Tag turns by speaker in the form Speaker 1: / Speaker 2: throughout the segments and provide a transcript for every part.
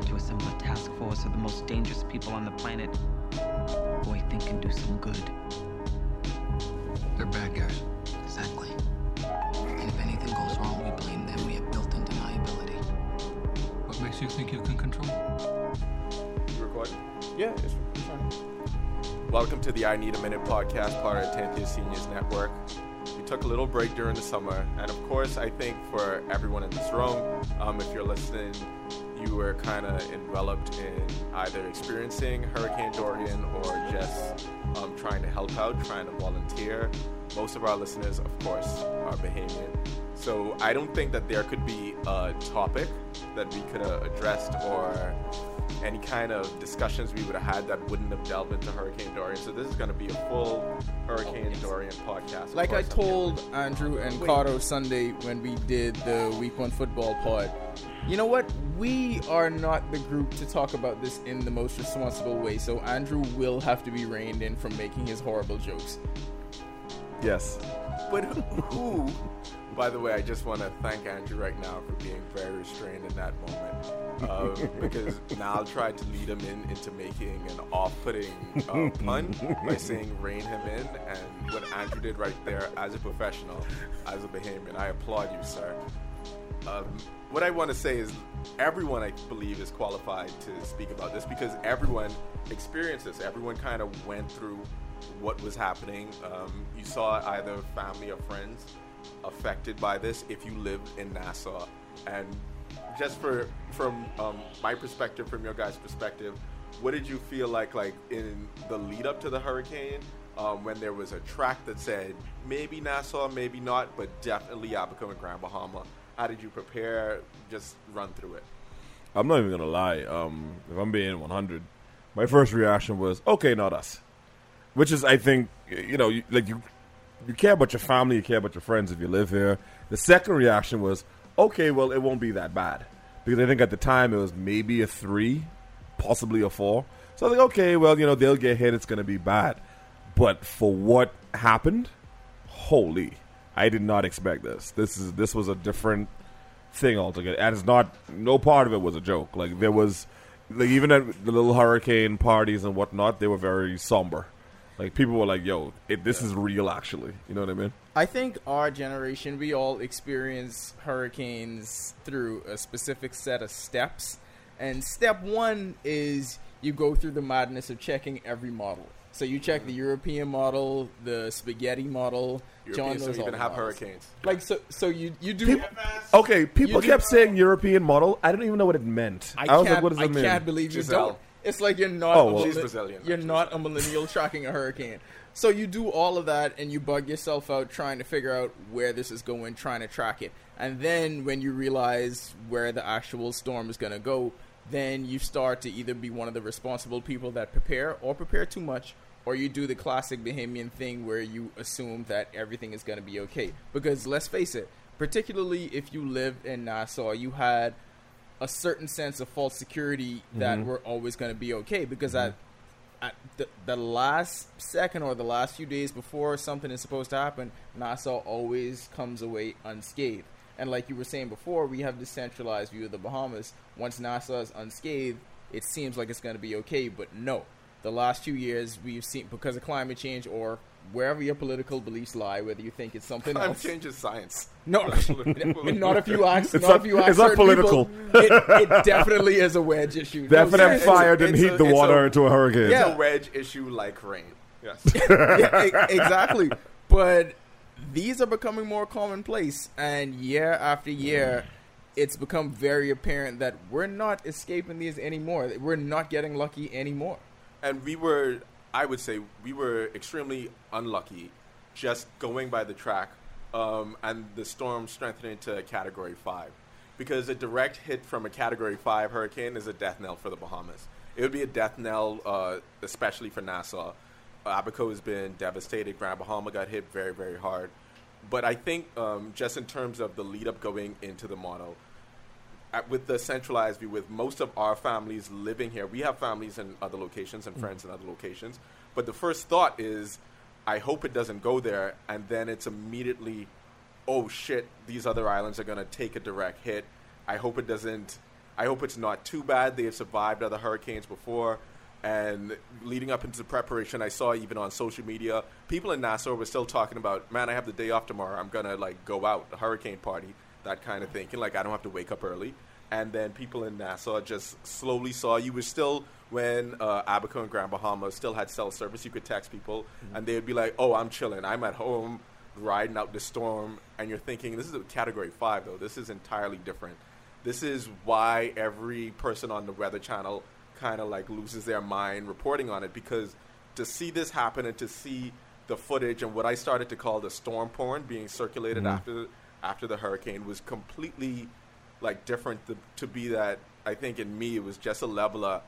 Speaker 1: down to assemble a task force of the most dangerous people on the planet who I think can do some good.
Speaker 2: They're bad guys.
Speaker 1: Exactly.
Speaker 2: And if anything goes wrong, we blame them. We have built-in deniability.
Speaker 3: What makes you think you can control?
Speaker 4: You recording?
Speaker 5: Yeah, it's, it's fine.
Speaker 4: Welcome to the I Need a Minute podcast, part of 10th Year Seniors Network. We took a little break during the summer, and of course, I think for everyone in this room, um, if you're listening, you were kind of enveloped in either experiencing Hurricane Dorian or just um, trying to help out, trying to volunteer. Most of our listeners, of course, are Bahamian. So I don't think that there could be a topic that we could have addressed or any kind of discussions we would have had that wouldn't have delved into Hurricane Dorian. So this is going to be a full Hurricane Dorian podcast.
Speaker 5: Like I
Speaker 4: course, I'm
Speaker 5: told Andrew and Cardo Sunday when we did the Week One football pod, you know what? We are not the group to talk about this in the most responsible way. So Andrew will have to be reined in from making his horrible jokes.
Speaker 4: Yes. But who, by the way, I just want to thank Andrew right now for being very restrained in that moment. Uh, because Niall tried to lead him in into making an off putting uh, pun by saying rein him in. And what Andrew did right there as a professional, as a Bahamian, I applaud you, sir. Um, what I want to say is everyone I believe is qualified to speak about this because everyone experienced this. Everyone kind of went through what was happening. Um, you saw either family or friends affected by this if you lived in Nassau. And just for from um, my perspective, from your guys' perspective, what did you feel like like in the lead up to the hurricane? Um, when there was a track that said maybe Nassau, maybe not, but definitely Abaco and Grand Bahama. How did you prepare? Just run through it.
Speaker 6: I'm not even gonna lie. Um, if I'm being 100, my first reaction was, "Okay, not us," which is, I think, you know, you, like you, you care about your family, you care about your friends if you live here. The second reaction was, "Okay, well, it won't be that bad," because I think at the time it was maybe a three, possibly a four. So I was like, "Okay, well, you know, they'll get hit. It's gonna be bad," but for what happened, holy, I did not expect this. This is this was a different thing altogether. And it's not no part of it was a joke. Like there was like even at the little hurricane parties and whatnot, they were very somber. Like people were like, "Yo, it, this is real." Actually, you know what I mean?
Speaker 5: I think our generation, we all experience hurricanes through a specific set of steps. And step one is you go through the madness of checking every model. So you check the European model, the spaghetti model. John
Speaker 4: Europeans
Speaker 5: knows
Speaker 4: don't even have
Speaker 5: models.
Speaker 4: hurricanes.
Speaker 5: Like so, so you you do.
Speaker 6: People- Okay, people
Speaker 5: You
Speaker 6: kept saying European model. I don't even know what it meant.
Speaker 5: I,
Speaker 6: I, was like, "What does
Speaker 5: I
Speaker 6: it mean?"
Speaker 5: I can't believe you
Speaker 4: Giselle.
Speaker 5: don't. It's like you're not.
Speaker 6: Oh,
Speaker 5: a
Speaker 6: well-
Speaker 4: She's Brazilian,
Speaker 5: You're
Speaker 4: actually,
Speaker 5: not a millennial tracking a hurricane. So you do all of that and you bug yourself out trying to figure out where this is going, trying to track it. And then when you realize where the actual storm is going to go, then you start to either be one of the responsible people that prepare or prepare too much, or you do the classic Bahamian thing where you assume that everything is going to be okay. Because let's face it, particularly if you lived in Nassau, you had a certain sense of false security that mm-hmm. we're always going to be okay because mm-hmm. at at the, the last second or the last few days before something is supposed to happen, Nassau always comes away unscathed. And like you were saying before, we have this centralized view of the Bahamas. Once Nassau is unscathed, it seems like it's going to be okay, but no. The last few years, we've seen because of climate change or wherever your political beliefs lie, whether you think it's something
Speaker 4: Climate
Speaker 5: else.
Speaker 4: change is science.
Speaker 5: No, not if you ask.
Speaker 6: It's
Speaker 5: not
Speaker 6: not-
Speaker 5: if you ask
Speaker 6: it's not
Speaker 5: certain people.
Speaker 6: political.
Speaker 5: it, it definitely is a wedge issue.
Speaker 6: The
Speaker 5: No,
Speaker 6: F&M fire didn't heat
Speaker 4: a-
Speaker 6: the water
Speaker 4: a-
Speaker 6: into a hurricane.
Speaker 5: Yeah.
Speaker 4: It's a wedge issue like rain. Yes.
Speaker 5: yeah, exactly. But these are becoming more commonplace, and year after year, it's become very apparent that we're not escaping these anymore. We're not getting lucky anymore.
Speaker 4: and we were, I would say, we were extremely unlucky just going by the track um, and the storm strengthening to category five. Because a direct hit from a category five hurricane is a death knell for the Bahamas. It would be a death knell, uh, especially for Nassau. Abaco has been devastated. Grand Bahama got hit very, very hard. But I think um, just in terms of the lead up going into the model, at, with the centralized view, with most of our families living here, we have families in other locations and friends in other locations. But the first thought is, I hope it doesn't go there, and then it's immediately, oh shit, these other islands are going to take a direct hit. I hope it doesn't. I hope it's not too bad. They have survived other hurricanes before. And leading up into the preparation, I saw even on social media, people in Nassau were still talking about, man, I have the day off tomorrow. I'm gonna like go out, hurricane party, that kind of thinking. Like I don't have to wake up early. And then people in Nassau just slowly saw you were still when uh, Abaco and Grand Bahama still had cell service. You could text people, and they would be like, "Oh, I'm chilling. I'm at home, riding out the storm." And you're thinking, "This is a Category Five, though. This is entirely different." This is why every person on the Weather Channel kind of like loses their mind reporting on it because to see this happen and to see the footage and what I started to call the storm porn being circulated mm-hmm. after after the hurricane was completely like different to, to be that I think in me it was just a level of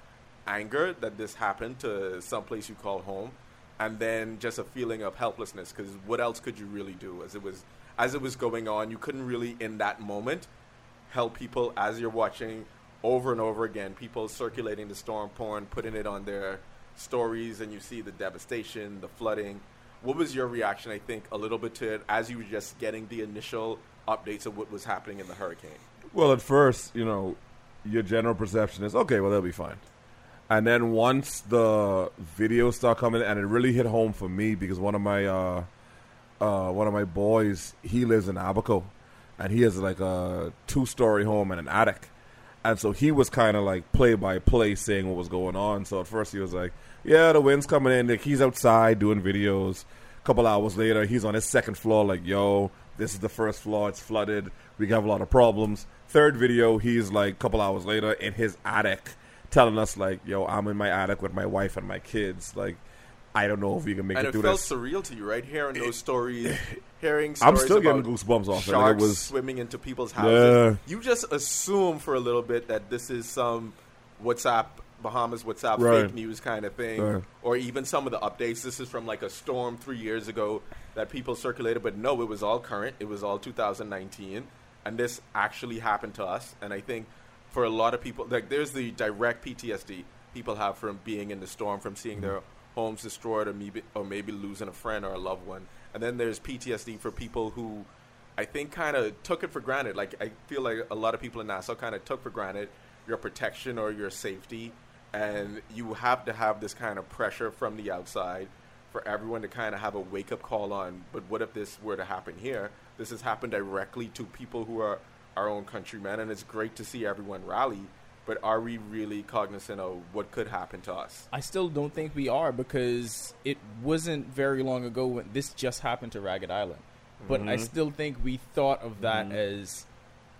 Speaker 4: anger that this happened to some place you call home and then just a feeling of helplessness because what else could you really do as it was as it was going on? You couldn't really in that moment help people as you're watching over and over again people circulating the storm porn putting it on their stories and you see the devastation the flooding what was your reaction i think a little bit to it as you were just getting the initial updates of what was happening in the hurricane
Speaker 6: Well, at first, you know, your general perception is okay. Well, they'll be fine. And then once the videos start coming, and it really hit home for me because one of my uh, uh, one of my boys, he lives in Abaco, and he has like a two story home and an attic, and so he was kind of like play by play saying what was going on. So at first he was like, "Yeah, the wind's coming in." Like he's outside doing videos. A couple hours later, he's on his second floor. Like, "Yo, this is the first floor. It's flooded. We have a lot of problems." Third video, he's like a couple hours later in his attic, telling us like, "Yo, I'm in my attic with my wife and my kids. Like, I don't know if we can make
Speaker 4: and
Speaker 6: it
Speaker 4: it
Speaker 6: through
Speaker 4: felt
Speaker 6: this."
Speaker 4: hearing to you, right? Hearing those stories, hearing
Speaker 6: I'm
Speaker 4: stories
Speaker 6: still getting goosebumps off it. Like,
Speaker 4: Sharks
Speaker 6: it was
Speaker 4: swimming into people's houses.
Speaker 6: Yeah.
Speaker 4: You just assume for a little bit that this is some WhatsApp Bahamas WhatsApp
Speaker 6: Right.
Speaker 4: fake news kind of thing,
Speaker 6: Right.
Speaker 4: or even some of the updates. This is from like a storm three years ago that people circulated, but no, it was all current. It was all 2019, and this actually happened to us. And I think for a lot of people, like there's the direct PTSD people have from being in the storm, from seeing mm. their homes destroyed, or maybe or maybe losing a friend or a loved one. And then there's PTSD for people who I think kind of took it for granted. Like I feel like a lot of people in Nassau kind of took for granted your protection or your safety, and you have to have this kind of pressure from the outside for everyone to kind of have a wake up call on. But what if this were to happen here? This has happened directly to people who are our own countrymen, and it's great to see everyone rally. But are we really cognizant of what could happen to us?
Speaker 5: I still don't think we are because it wasn't very long ago when this just happened to Ragged Island. But I still think we thought of that as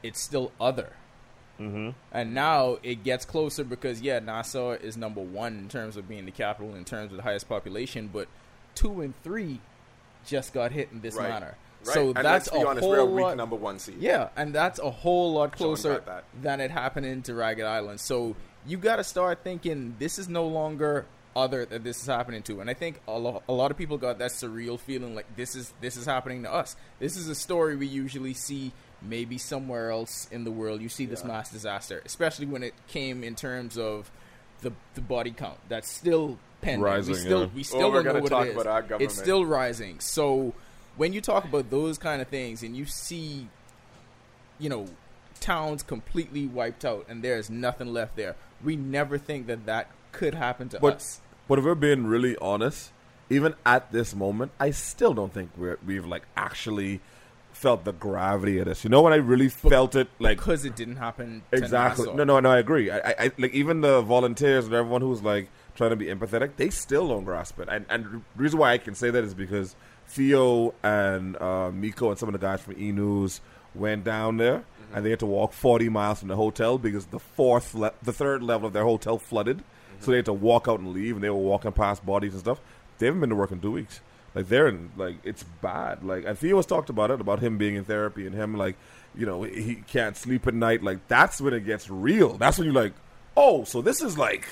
Speaker 5: it's still other. Mm-hmm. And now it gets closer because, yeah, Nassau is number one in terms of being the capital, in terms of the highest population, but two and three just got hit in this
Speaker 4: Right.
Speaker 5: manner.
Speaker 4: Right.
Speaker 5: So
Speaker 4: and
Speaker 5: that's
Speaker 4: let's be
Speaker 5: a
Speaker 4: honest,
Speaker 5: whole
Speaker 4: we're a weak
Speaker 5: lot.
Speaker 4: number one seed.
Speaker 5: Yeah, and that's a whole lot closer than it happening to Ragged Island. So you got to start thinking this is no longer other that this is happening to. And I think a, lo- a lot of people got that surreal feeling like this is this is happening to us. This is a story we usually see maybe somewhere else in the world. You see this mass disaster, especially when it came in terms of the the body count. That's still pending.
Speaker 6: Rising,
Speaker 5: we still
Speaker 6: yeah.
Speaker 5: we oh, still
Speaker 4: Oh, we're
Speaker 5: don't know what
Speaker 4: talk
Speaker 5: it is.
Speaker 4: about our government.
Speaker 5: It's still rising. So when you talk about those kind of things and you see you know, towns completely wiped out and there's nothing left there. We never think that that could happen to
Speaker 6: But
Speaker 5: us.
Speaker 6: but if we're being really honest, even at this moment, I still don't think we're, we've like actually felt the gravity of this. You know when I really felt it, like
Speaker 5: Because it didn't happen to
Speaker 6: exactly.
Speaker 5: Nassau.
Speaker 6: No, no, no. I agree. I, I, I like even the volunteers and everyone who's like trying to be empathetic, they still don't grasp it. And and the reason why I can say that is because Theo and uh, Miko and some of the guys from E News went down there and they had to walk 40 miles from the hotel because the fourth, le- the third level of their hotel flooded. So they had to walk out and leave, and they were walking past bodies and stuff. They haven't been to work in two weeks. Like they're in, like it's bad. Like and Theo has talked about it about him being in therapy and him like you know he can't sleep at night. Like that's when it gets real. That's when you're like, oh, so this is like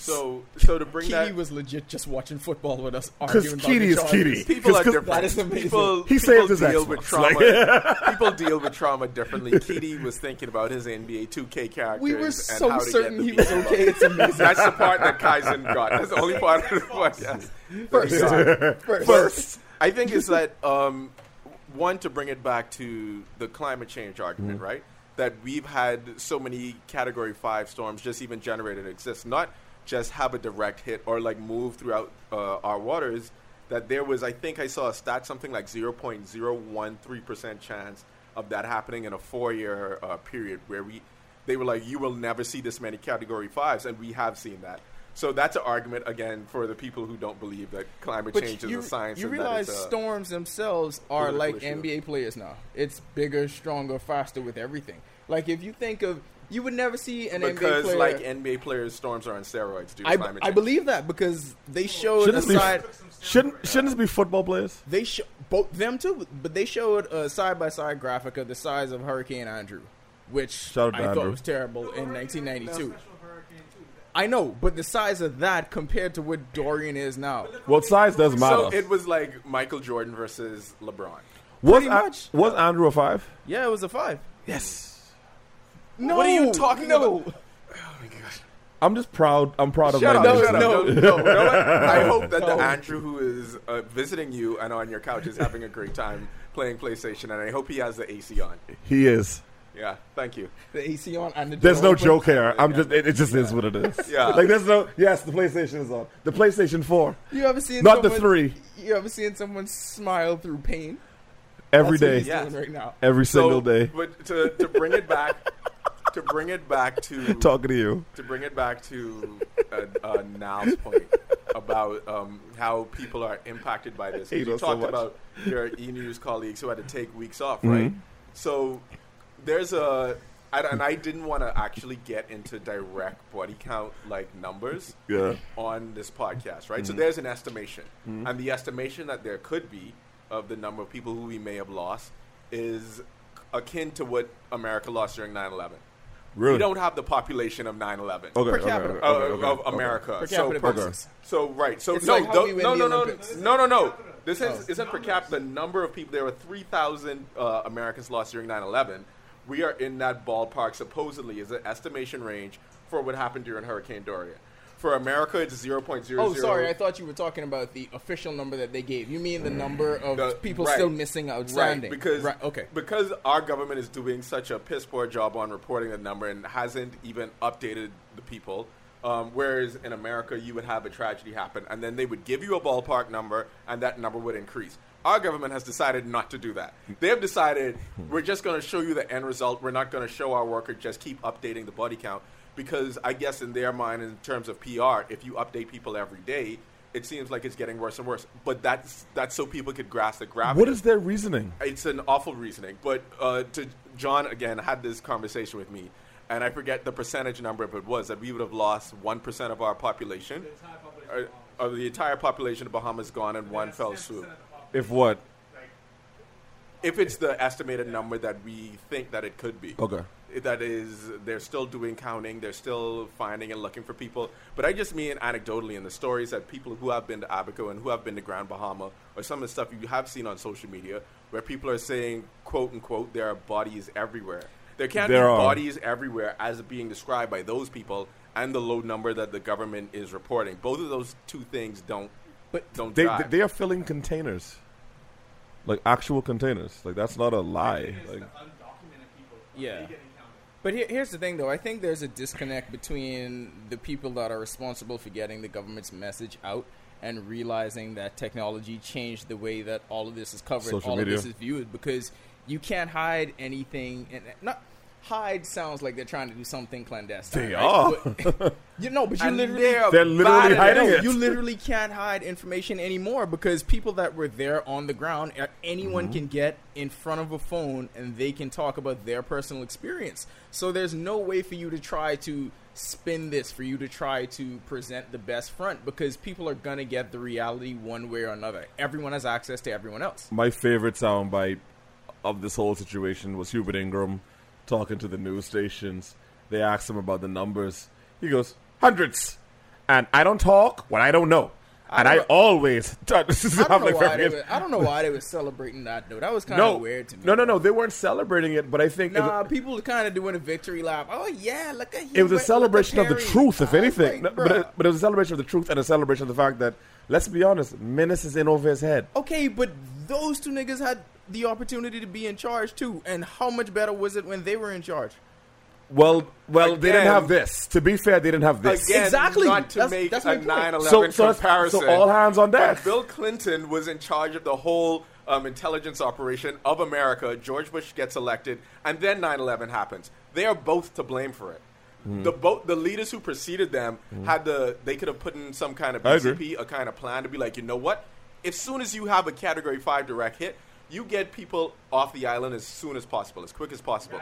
Speaker 4: So, so to bring
Speaker 5: Keely
Speaker 4: that,
Speaker 5: was legit just watching football with us
Speaker 6: because
Speaker 5: arguing about
Speaker 6: Keely
Speaker 5: the
Speaker 6: is
Speaker 5: charges.
Speaker 6: Keely.
Speaker 4: people are
Speaker 6: 'Cause-
Speaker 4: different.
Speaker 5: That is amazing.
Speaker 4: People,
Speaker 6: He
Speaker 4: people
Speaker 6: saved his
Speaker 4: deal
Speaker 6: Xbox.
Speaker 4: with trauma.
Speaker 6: Like-
Speaker 4: people deal with trauma differently. Keely was thinking about his NBA 2K characters.
Speaker 5: We were
Speaker 4: and
Speaker 5: so
Speaker 4: how
Speaker 5: certain he was
Speaker 4: beat up.
Speaker 5: okay. It's amazing.
Speaker 4: That's the part that Kaizen got. That's the only part of the podcast.
Speaker 5: First,
Speaker 4: Got.
Speaker 5: first.
Speaker 4: First, I think is that um, one to bring it back to the climate change argument,
Speaker 6: Mm-hmm.
Speaker 4: right? that we've had so many Category Five storms just even generated exist, not just have a direct hit or like move throughout uh, our waters. That there was, I think I saw a stat something like zero point zero one three percent chance of that happening in a four year uh, period where we they were like, you will never see this many Category Fives, and we have seen that. So that's an argument again for the people who don't believe that climate
Speaker 5: But
Speaker 4: change
Speaker 5: you,
Speaker 4: is a science.
Speaker 5: you realize
Speaker 4: that it's a,
Speaker 5: storms themselves are like
Speaker 4: issue.
Speaker 5: NBA players now. It's bigger, stronger, faster with everything. Like if you think of, you would never see an NBA
Speaker 4: because
Speaker 5: player.
Speaker 4: like NBA players, storms are on steroids due to
Speaker 5: I,
Speaker 4: climate
Speaker 5: I believe that because they showed
Speaker 6: Shouldn't
Speaker 5: a
Speaker 6: this be
Speaker 5: side.
Speaker 6: shouldn't shouldn't this be football players?
Speaker 5: They show both them too, but they showed a side by side graphic of the size of Hurricane Andrew, which
Speaker 6: Shout
Speaker 5: I
Speaker 6: to
Speaker 5: thought
Speaker 6: Andrew.
Speaker 5: was terrible in 1992. I know, but the size of that compared to what Dorian is now.
Speaker 6: Well, size doesn't matter.
Speaker 4: So it was like Michael Jordan versus LeBron.
Speaker 6: was
Speaker 5: pretty
Speaker 6: A- was Andrew a five?
Speaker 5: Yeah, it was a five.
Speaker 6: Yes.
Speaker 5: No,
Speaker 4: What are you talking
Speaker 5: no.
Speaker 4: about?
Speaker 6: I'm just proud. I'm proud of
Speaker 5: Shut
Speaker 6: my
Speaker 5: up,
Speaker 6: nation.
Speaker 5: shut up.
Speaker 4: No, no, no. You? I hope that the Andrew who is uh, visiting you and on your couch is having a great time playing PlayStation, and I hope he has the AC on.
Speaker 6: He is.
Speaker 4: Yeah, thank you.
Speaker 5: The AC on and the
Speaker 6: There's no joke here. I'm just. It, it just is what it is.
Speaker 4: Yeah.
Speaker 6: Like there's no. Yes, the PlayStation is on. The PlayStation Four.
Speaker 5: You ever seen
Speaker 6: Not the three.
Speaker 5: You ever seen someone smile through pain?
Speaker 6: Every
Speaker 5: That's what
Speaker 6: day.
Speaker 5: he's
Speaker 4: Yeah.
Speaker 5: doing right now.
Speaker 6: Every single
Speaker 4: So,
Speaker 6: day.
Speaker 4: But to, to bring it back, to bring it back to
Speaker 6: Talking to you.
Speaker 4: to bring it back to uh, uh, Niall's point about um, how people are impacted by this. You
Speaker 6: us so
Speaker 4: talked about your E News colleagues who had to take weeks off,
Speaker 6: Mm-hmm.
Speaker 4: right? So there's a, I, and I didn't want to actually get into direct body count like numbers
Speaker 6: Yeah.
Speaker 4: on this podcast, right?
Speaker 6: Mm-hmm.
Speaker 4: So there's an estimation, and the estimation that there could be of the number of people who we may have lost is akin to what America lost during 9/11.
Speaker 6: Really?
Speaker 4: We don't have the population of 9/11
Speaker 6: Okay.
Speaker 5: Per capita.
Speaker 6: okay, okay, okay,
Speaker 4: of
Speaker 6: okay.
Speaker 4: America.
Speaker 5: Per
Speaker 4: so, per-
Speaker 5: basis.
Speaker 4: so right. So
Speaker 5: It's
Speaker 4: no,
Speaker 5: like how
Speaker 4: don't-
Speaker 5: we win
Speaker 4: no, no, no, no, no, no. This is
Speaker 5: Oh.
Speaker 4: isn't per capita. The number of people. There were 3,000 uh, Americans lost during 9/11. We are in that ballpark. Supposedly, is an estimation range for what happened during Hurricane Dorian. For America, it's 0.00.
Speaker 5: Oh, sorry. I thought you were talking about the official number that they gave. You mean the number of
Speaker 4: The-
Speaker 5: people
Speaker 4: right.
Speaker 5: still missing outstanding?
Speaker 4: Right, because
Speaker 5: right, okay.
Speaker 4: because our government is doing such a piss poor job on reporting the number and hasn't even updated the people. Um, whereas in America, you would have a tragedy happen, and then they would give you a ballpark number, and that number would increase. Our government has decided not to do that. They have decided we're just going to show you the end result. We're not going to show our worker just keep updating the body count because I guess in their mind, in terms of PR, if you update people every day, it seems like it's getting worse and worse. But that's that's so people could grasp the gravity.
Speaker 6: What is their reasoning?
Speaker 4: It's an awful reasoning. But uh, to John again had this conversation with me, and I forget the percentage number of it was that we would have lost one percent of our population, uh, of the entire population of Bahamas gone in one fell swoop.
Speaker 6: If what?
Speaker 4: If it's the estimated number that we think that it could be.
Speaker 6: Okay.
Speaker 4: That is, they're still doing counting. They're still finding and looking for people. But I just mean anecdotally in the stories that people who have been to Abaco and who have been to Grand Bahama, or some of the stuff you have seen on social media, where people are saying, "quote unquote," there are bodies everywhere. There can't
Speaker 6: There
Speaker 4: be
Speaker 6: are.
Speaker 4: bodies everywhere as being described by those people and the low number that the government is reporting. Both of those two things don't.
Speaker 5: But
Speaker 4: don't
Speaker 6: They
Speaker 4: jive.
Speaker 6: they are filling containers, like actual containers. Like that's not a lie. Like
Speaker 5: Yeah. But here, here's the thing, though. I think there's a disconnect between the people that are responsible for getting the government's message out and realizing that technology changed the way that all of this is covered,
Speaker 6: Social
Speaker 5: all
Speaker 6: media.
Speaker 5: of this is viewed, because you can't hide anything. And not hide sounds like they're trying to do something clandestine.
Speaker 6: They
Speaker 5: right?
Speaker 6: are.
Speaker 5: But, you know, but you literally
Speaker 4: they're
Speaker 6: They're literally hiding
Speaker 4: it.
Speaker 6: it.
Speaker 5: you literally can't hide information anymore because people that were there on the ground, uh, anyone
Speaker 6: Mm-hmm.
Speaker 5: can get in front of a phone and they can talk about their personal experience. So there's no way for you to try to spin this, for you to try to present the best front because people are going to get the reality one way or another. Everyone has access to everyone else.
Speaker 6: my favorite soundbite of this whole situation was Hubert Ingraham talking to the news stations. They asked him about the numbers. He goes, hundreds. And I don't talk when I don't know. And I,
Speaker 5: don't-
Speaker 6: always. Is
Speaker 5: I don't,
Speaker 6: like,
Speaker 5: why they were, I don't know why they were celebrating that though. That was kind of
Speaker 6: no,
Speaker 5: weird to me.
Speaker 6: no, no, no. They weren't celebrating it, but I think
Speaker 5: Nah, people are kind of doing a victory lap. Oh yeah, look at you.
Speaker 6: it was a
Speaker 5: Hubert, look at
Speaker 6: celebration of the truth, if anything.
Speaker 5: like,
Speaker 6: No, but, it, but it was a celebration of the truth and a celebration of the fact that, let's be honest, Menace is in over his head.
Speaker 5: Okay, but those two niggas had the opportunity to be in charge too. And how much better was it when they were in charge?
Speaker 6: Well, well, they didn't have this. To be fair, they didn't have this.
Speaker 4: Again,
Speaker 5: Exactly.
Speaker 4: not to
Speaker 5: That's-
Speaker 4: make
Speaker 5: that's
Speaker 4: a
Speaker 5: my
Speaker 4: 9/11
Speaker 6: So- so
Speaker 4: comparison.
Speaker 6: so all hands on deck.
Speaker 4: Bill Clinton was in charge of the whole um, intelligence operation of America. George Bush gets elected, and then 9/11 happens. They are both to blame for it.
Speaker 6: Hmm.
Speaker 4: The both the leaders who preceded them had the they could have put in some kind of BCP, a kind of plan to be like, you know what? As soon as you have a Category Five direct hit, you get people off the island as soon as possible, as quick as possible.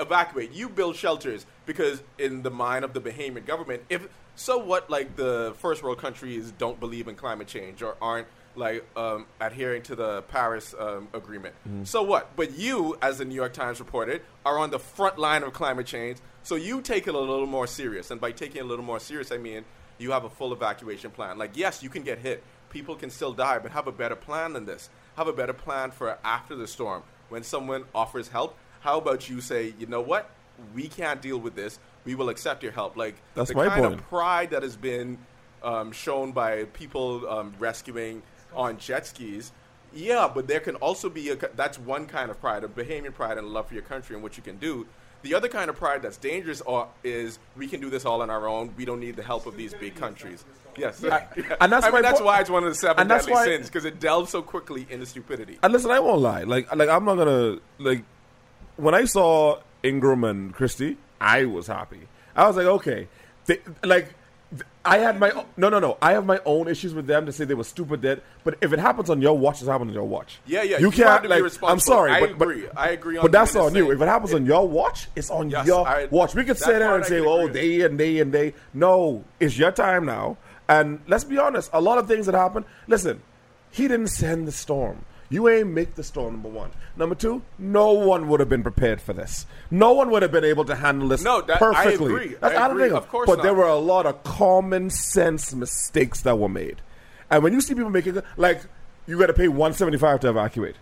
Speaker 4: Evacuate. You build shelters because, in the mind of the Bahamian government, if so, what like the first world countries don't believe in climate change or aren't like um, adhering to the Paris um, Agreement. So what? But you, as the New York Times reported, are on the front line of climate change. So you take it a little more serious, and by taking it a little more serious, I mean you have a full evacuation plan. Like, yes, you can get hit, people can still die, but have a better plan than this. Have a better plan for after the storm when someone offers help. How about you say, you know what? We can't deal with this. We will accept your help. Like
Speaker 6: That's
Speaker 4: the
Speaker 6: my
Speaker 4: kind
Speaker 6: point.
Speaker 4: of pride that has been um, shown by people um, rescuing on jet skis. Yeah, but there can also be a, that's one kind of pride, a Bahamian pride and love for your country and what you can do. The other kind of pride that's dangerous are, is we can do this all on our own. We don't need the help of these big countries. Yes,
Speaker 6: and that's
Speaker 4: I mean that's
Speaker 6: po-
Speaker 4: why it's one of the seven
Speaker 6: and that's
Speaker 4: deadly
Speaker 6: why-
Speaker 4: sins because it delves so quickly into stupidity.
Speaker 6: And listen, I won't lie. Like, like I'm not gonna like. When I saw Ingraham and Christie, I was happy. I was like, okay, they, like. I had my o- no no no. I have my own issues with them to say they were stupid dead. But if it happens on your watch, it's happening on your watch.
Speaker 4: Yeah, yeah,
Speaker 6: You
Speaker 4: you
Speaker 6: can't
Speaker 4: have to be
Speaker 6: like.
Speaker 4: responsible.
Speaker 6: I'm sorry,
Speaker 4: I
Speaker 6: but, but-
Speaker 4: agree. I agree on
Speaker 6: But that's on you. If it happens on your watch, it's on
Speaker 4: Yes,
Speaker 6: your
Speaker 4: I-
Speaker 6: watch. We could sit there and
Speaker 4: I
Speaker 6: say, "Oh, they and they and they." No, it's your time now. And let's be honest. A lot of things that happen. Listen, he didn't send the storm. You ain't make the storm. Number one. Number two. No one would have been prepared for this. No one would have been able to handle this
Speaker 4: No, that- I
Speaker 6: perfectly.
Speaker 4: agree.
Speaker 6: That's
Speaker 4: I
Speaker 6: of
Speaker 4: agree.
Speaker 6: thing.
Speaker 4: Of course
Speaker 6: but there were a lot of common sense mistakes that were made. And when you see people making like you got to pay one seventy five to evacuate.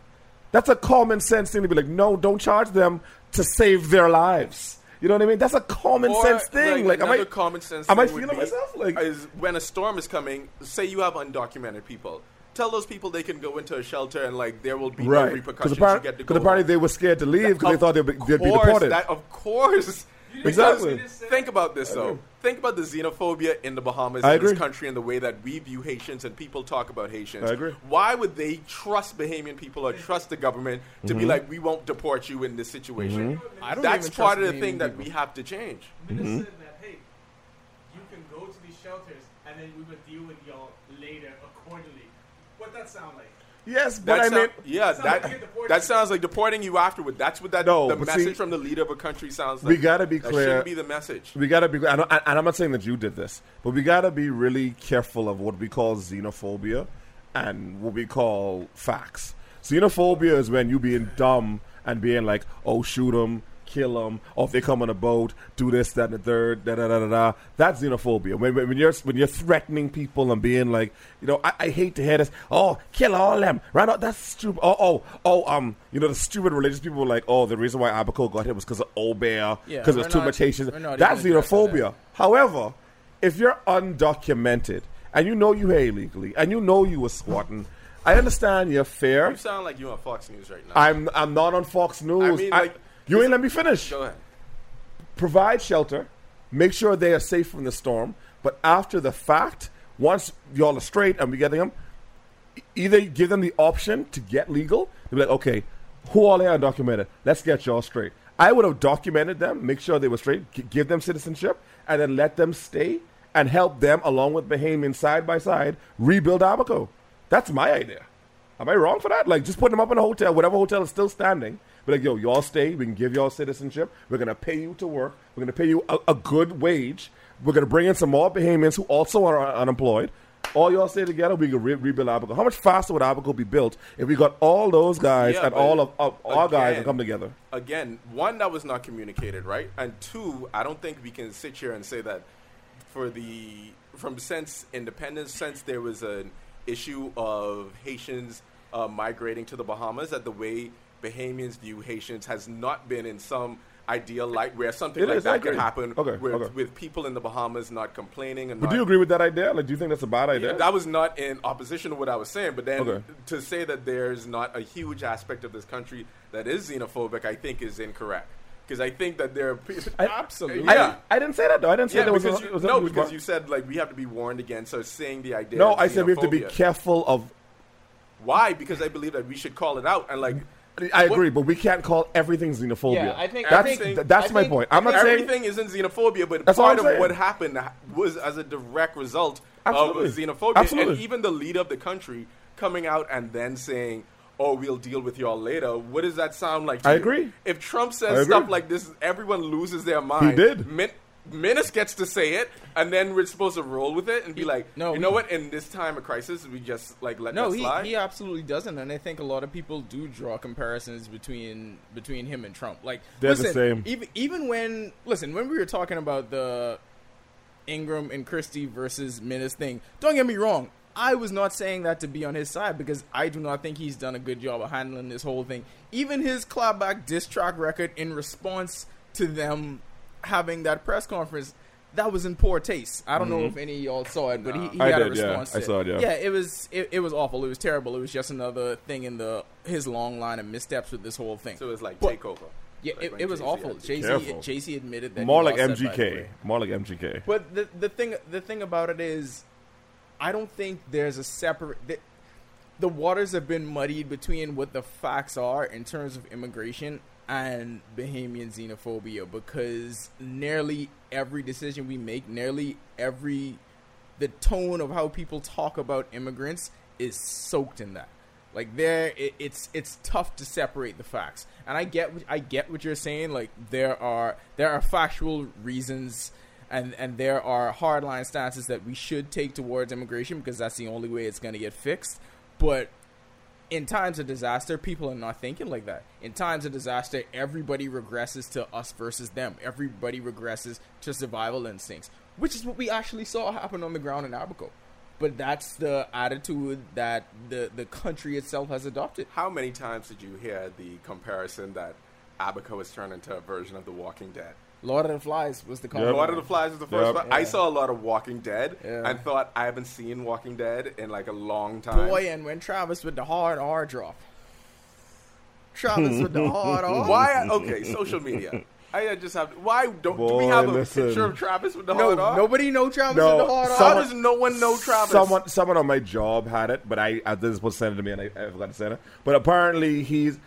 Speaker 6: That's a common sense thing to be like, no, don't charge them to save their lives. You know what I mean? That's a common
Speaker 4: Or,
Speaker 6: sense thing. Like, am
Speaker 4: another
Speaker 6: I
Speaker 4: common sense
Speaker 6: am I feeling myself? Like,
Speaker 4: is when a storm is coming. Say you have undocumented people. Tell those people they can go into a shelter and like there will be no
Speaker 6: right?
Speaker 4: repercussions.
Speaker 6: Because
Speaker 4: you
Speaker 6: apparently,
Speaker 4: get to go
Speaker 6: apparently they were scared to leave because they thought they'd be, they'd be deported.
Speaker 4: That, of course.
Speaker 6: Exactly.
Speaker 4: Think about this though. Think about the xenophobia in the Bahamas, in this country, and the way that we view Haitians and people talk about Haitians.
Speaker 6: I agree.
Speaker 4: Why would they trust Bahamian people or trust the government to
Speaker 6: Mm-hmm.
Speaker 4: be like, we won't deport you in this situation?
Speaker 5: I don't
Speaker 4: That's
Speaker 5: even
Speaker 4: part
Speaker 5: trust
Speaker 4: of the thing
Speaker 5: Bahamian
Speaker 4: that we have to change.
Speaker 7: Minnis
Speaker 6: Mm-hmm.
Speaker 7: said that, hey, you can go to these shelters and then we will deal with y'all later accordingly. What that sound like?
Speaker 6: yes, but
Speaker 4: That
Speaker 6: I
Speaker 4: sound-
Speaker 6: mean,
Speaker 4: yeah,
Speaker 7: Sounds like
Speaker 4: that
Speaker 7: you
Speaker 4: that sounds like deporting you afterward. That's what that
Speaker 6: No,
Speaker 4: the message
Speaker 6: see,
Speaker 4: from the leader of a country sounds like.
Speaker 6: we gotta be
Speaker 4: That
Speaker 6: clear.
Speaker 4: shouldn't be the message.
Speaker 6: we gotta be. And, I- and I'm not saying that you did this, but we gotta be really careful of what we call xenophobia and what we call facts. Xenophobia is when you being dumb and being like, "Oh, shoot them." Kill them, or if they come on a boat, do this, that, and the third, da da da da da. That's xenophobia. When, when when you're when you're threatening people and being like, you know, I, I hate to hear this. Oh, kill all them, right? out. That's stupid. Oh, oh, oh, um, you know, the stupid religious people were like, oh, the reason why Abaco got hit was because of Obeah,
Speaker 5: Yeah,
Speaker 6: because
Speaker 5: we're
Speaker 6: there's too much Haitians. That's xenophobia.
Speaker 5: that.
Speaker 6: However, if you're undocumented and you know you here illegally and you know you were squatting, I understand your fear.
Speaker 4: You sound like you're on Fox News right now.
Speaker 6: I'm I'm not on Fox News.
Speaker 4: I mean, like,
Speaker 6: you ain't let me finish.
Speaker 4: Go ahead.
Speaker 6: Provide shelter, make sure they are safe from the storm. But after the fact, once y'all are straight and we get them, either give them the option to get legal. They'll be like, okay, who all here undocumented? Let's get y'all straight. I would have documented them, make sure they were straight, give them citizenship, and then let them stay and help them along with Bahamian side by side rebuild Abaco. That's my idea. Am I wrong for that? Like, just put them up in a hotel, whatever hotel is still standing. Be like, yo, y'all stay. We can give y'all citizenship. We're gonna pay you to work. We're gonna pay you a, a good wage. We're gonna bring in some more Bahamians who also are un- unemployed. All y'all stay together. We can re- rebuild Abaco. How much faster would Abaco be built if we got all those guys
Speaker 4: Yeah,
Speaker 6: and
Speaker 4: but
Speaker 6: all of, of our guys
Speaker 4: again-
Speaker 6: come together?
Speaker 4: again, one that was not communicated, right? And two, I don't think we can sit here and say that for the from since independence, since there was an issue of Haitians uh, migrating to the Bahamas, that the way Bahamians view Haitians has not been in some ideal light where something
Speaker 6: It
Speaker 4: like
Speaker 6: is,
Speaker 4: that could happen
Speaker 6: Okay,
Speaker 4: with,
Speaker 6: okay.
Speaker 4: with people in the Bahamas not complaining and
Speaker 6: But
Speaker 4: not,
Speaker 6: do you agree with that idea? Like, do you think that's a bad idea?
Speaker 4: Yeah, that was not in opposition to what I was saying, but then
Speaker 6: Okay.
Speaker 4: to say that there's not a huge aspect of this country that is xenophobic, I think is incorrect. Because I think that there are people.
Speaker 6: I-
Speaker 5: Absolutely.
Speaker 6: I,
Speaker 4: Yeah.
Speaker 6: didn't, I didn't say that though. I didn't say
Speaker 4: yeah,
Speaker 6: there was,
Speaker 4: because
Speaker 6: a,
Speaker 4: you,
Speaker 6: was
Speaker 4: no, because
Speaker 6: bar-
Speaker 4: you said like we have to be warned against. So saying the idea.
Speaker 6: No, I said we have to be careful of.
Speaker 4: Why? Because I believe that we should call it out and like
Speaker 6: I
Speaker 4: What-
Speaker 6: agree, but we can't call everything xenophobia.
Speaker 5: Yeah, I think- I
Speaker 6: that's
Speaker 5: think-
Speaker 6: th- that's
Speaker 5: I
Speaker 6: my
Speaker 5: think
Speaker 6: point. I'm not saying
Speaker 4: everything isn't xenophobia, but
Speaker 6: That's
Speaker 4: part of
Speaker 6: saying.
Speaker 4: what happened was as a direct result
Speaker 6: Absolutely.
Speaker 4: of xenophobia.
Speaker 6: Absolutely.
Speaker 4: And even the leader of the country coming out and then saying, "Oh, we'll deal with y'all later." What does that sound like? To
Speaker 6: I
Speaker 4: you?
Speaker 6: agree.
Speaker 4: If Trump says stuff like this, everyone loses their mind.
Speaker 6: He did.
Speaker 4: Min- Menace gets to say it, and then we're supposed to roll with it and be like,
Speaker 5: no,
Speaker 4: you know
Speaker 5: he-
Speaker 4: what? In this time of crisis, we just like let
Speaker 5: No,
Speaker 4: that
Speaker 5: he,
Speaker 4: slide.
Speaker 5: he absolutely doesn't, and I think a lot of people do draw comparisons between between him and Trump. Like
Speaker 6: They're the same.
Speaker 5: Even even when listen when we were talking about the Ingraham and Christie versus Minnis thing, don't get me wrong. I was not saying that to be on his side because I do not think he's done a good job of handling this whole thing. Even his clawback diss track record in response to them having that press conference, that was in poor taste. I don't know if any of y'all saw it, but he, he
Speaker 6: Mm-hmm. I
Speaker 5: had a
Speaker 6: did, yeah.
Speaker 5: response.
Speaker 6: I saw it, yeah.
Speaker 5: Yeah, it was it, it was awful. It was terrible. It was just another thing in the his long line of missteps with this whole thing.
Speaker 4: so it's like
Speaker 5: But-
Speaker 4: takeover.
Speaker 5: yeah,
Speaker 4: Like
Speaker 5: it, it was
Speaker 4: Jay-Z
Speaker 5: awful. Jay Z Jay Z admitted that
Speaker 6: more
Speaker 5: he
Speaker 6: like
Speaker 5: lost
Speaker 6: MGK.
Speaker 5: three.
Speaker 6: More like MGK.
Speaker 5: But the the thing the thing about it is, I don't think there's a separate. The, the waters have been muddied between what the facts are in terms of immigration and Bahamian xenophobia because nearly every decision we make, nearly every the tone of how people talk about immigrants is soaked in that. Like there, it, it's it's tough to separate the facts, and I get what- I get what you're saying. Like there are there are factual reasons, and and there are hardline stances that we should take towards immigration because that's the only way it's going to get fixed. But in times of disaster, people are not thinking like that. In times of disaster, everybody regresses to us versus them. Everybody regresses to survival instincts, which is what we actually saw happen on the ground in Abaco. But that's the attitude that the, the country itself has adopted.
Speaker 4: How many times did you hear the comparison that Abaco has turned into a version of The Walking Dead?
Speaker 5: Lord of the Flies was the
Speaker 6: Yep.
Speaker 4: Lord of the Flies was the first
Speaker 6: Yep.
Speaker 4: one. I saw a lot of Walking Dead
Speaker 5: Yeah.
Speaker 4: and thought I haven't seen Walking Dead in like a long time.
Speaker 5: Boy, and when Travis with the hard R drop. Travis with the hard R.
Speaker 4: Why? Okay, social media. I just have. Why don't do we have a
Speaker 6: listen.
Speaker 4: picture of Travis with the
Speaker 5: No,
Speaker 4: hard R?
Speaker 5: nobody know Travis
Speaker 6: No,
Speaker 5: with the hard
Speaker 4: How
Speaker 5: R.
Speaker 6: someone-
Speaker 4: does no one know Travis?
Speaker 6: Someone, someone on my job had it, but I, I this was sent it to me, and I, I forgot to send it. But apparently, he's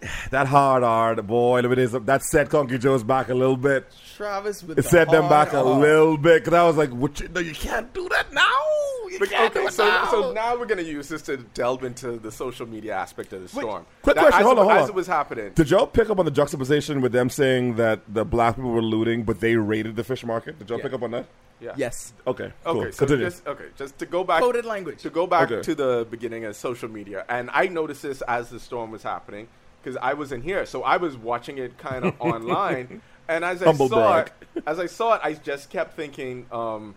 Speaker 6: that hard R, the boy. Look at this. That set Conky Joe's back a little bit.
Speaker 5: Travis with
Speaker 6: It
Speaker 5: the
Speaker 6: set them back a
Speaker 5: R.
Speaker 6: little bit because I was like, what you, "No, you can't do that now. You
Speaker 4: But,
Speaker 6: can't do
Speaker 4: okay,
Speaker 6: it
Speaker 4: so,
Speaker 6: now."
Speaker 4: so now we're gonna use this to delve into the social media aspect of the storm.
Speaker 6: quick
Speaker 4: That-
Speaker 6: question, hold on, hold
Speaker 4: as it was happening.
Speaker 6: Did y'all pick up on the juxtaposition with them saying that the black people were looting, but they raided the fish market? Did y'all
Speaker 5: Yeah.
Speaker 6: pick up on that?
Speaker 4: Yeah.
Speaker 5: Yes.
Speaker 6: Okay, cool.
Speaker 4: Okay, so
Speaker 6: Continue.
Speaker 4: just okay, just to go back
Speaker 5: Coded language.
Speaker 4: to go back
Speaker 6: Okay.
Speaker 4: to the beginning of social media, and I noticed this as the storm was happening because I was in here, so I was watching it kind of online, and as I
Speaker 6: Humble
Speaker 4: saw
Speaker 6: brag.
Speaker 4: it, as I saw it, I just kept thinking, um,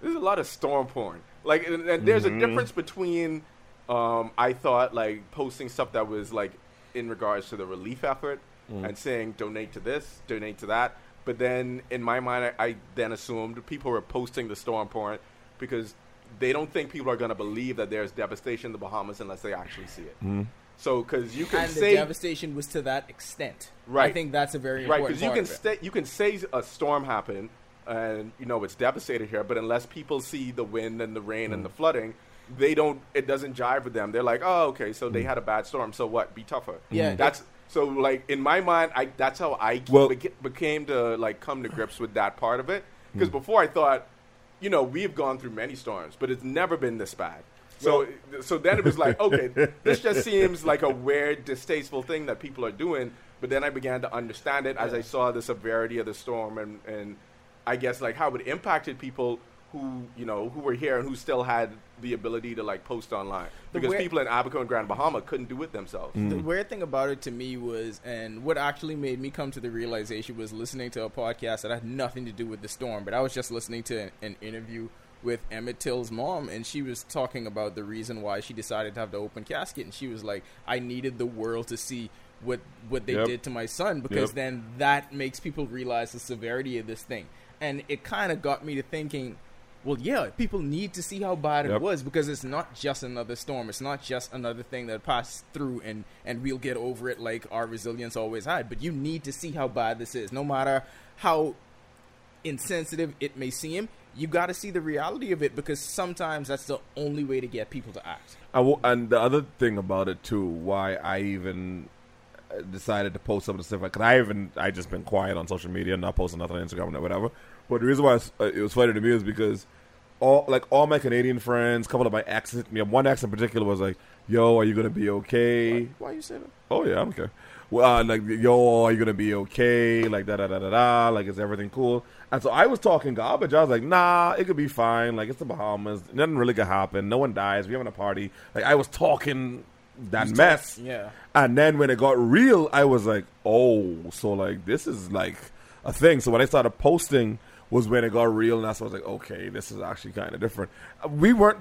Speaker 4: there's a lot of storm porn. Like, and, and there's
Speaker 6: Mm-hmm.
Speaker 4: a difference between, um, I thought like posting stuff that was like in regards to the relief effort
Speaker 6: Mm.
Speaker 4: and saying donate to this, donate to that. But then in my mind, I, I then assumed people were posting the storm porn because they don't think people are going to believe that there's devastation in the Bahamas unless they actually see it.
Speaker 6: Mm-hmm.
Speaker 4: So, because you can
Speaker 5: and the
Speaker 4: say
Speaker 5: devastation was to that extent.
Speaker 4: Right?
Speaker 5: I think that's a very
Speaker 4: right, because you can
Speaker 5: of it.
Speaker 4: stay, you can say a storm happened and you know it's devastated here, but unless people see the wind and the rain
Speaker 6: Mm.
Speaker 4: and the flooding, they don't. It doesn't jive with them. They're like, oh, okay, so
Speaker 6: Mm.
Speaker 4: they had a bad storm. So what? Be tougher.
Speaker 5: Yeah.
Speaker 4: that's so like in my mind, I that's how I
Speaker 6: Well-
Speaker 4: beca- became to like come to grips with that part of it.
Speaker 6: Mm.
Speaker 4: Because before I thought, you know, we've gone through many storms, but it's never been this bad. So, so then it was like, okay, this just seems like a weird, distasteful thing that people are doing. But then I began to understand it as I saw the severity of the storm, and, and I guess like how it impacted people who you know who were here and who still had the ability to like post online because
Speaker 5: weir-
Speaker 4: people in Abaco and Grand Bahama couldn't do it themselves.
Speaker 6: Mm.
Speaker 5: The weird thing about it to me was, and what actually made me come to the realization was listening to a podcast that had nothing to do with the storm, but I was just listening to an, an interview with Emmett Till's mom, and she was talking about the reason why she decided to have the open casket, and she was like, "I needed the world to see what what they
Speaker 6: Yep.
Speaker 5: did to my son because
Speaker 6: Yep.
Speaker 5: then that makes people realize the severity of this thing. And it kind of got me to thinking, well, yeah, people need to see how bad it was because it's not just another storm. It's not just another thing that passed through and and we'll get over it like our resilience always had. But you need to see how bad this is, no matter how insensitive it may seem. You got to see the reality of it because sometimes that's the only way to get people to act.
Speaker 6: I w- and the other thing about it too, why I even uh, decided to post some of the stuff, because I even I just been quiet on social media, not posting nothing on Instagram or whatever. But the reason why uh, it was funny to me is because all like all my Canadian friends, couple of my exes, hit me one ex in particular was like, "Yo, are you gonna be okay?"
Speaker 5: Why are you say that?
Speaker 6: Oh yeah, I don't care. Well, uh, like, yo, are you gonna be okay? Like da da da da da. Like, is everything cool? And so I was talking garbage. I was like, nah, it could be fine. Like, it's the Bahamas. Nothing really could happen. No one dies. We're having a party. Like, I was talking that mess.
Speaker 5: Yeah.
Speaker 6: And then when it got real, I was like, oh, so like this is like a thing. So when I started posting was when it got real, and that's when I was like, okay, this is actually kind of different. We weren't,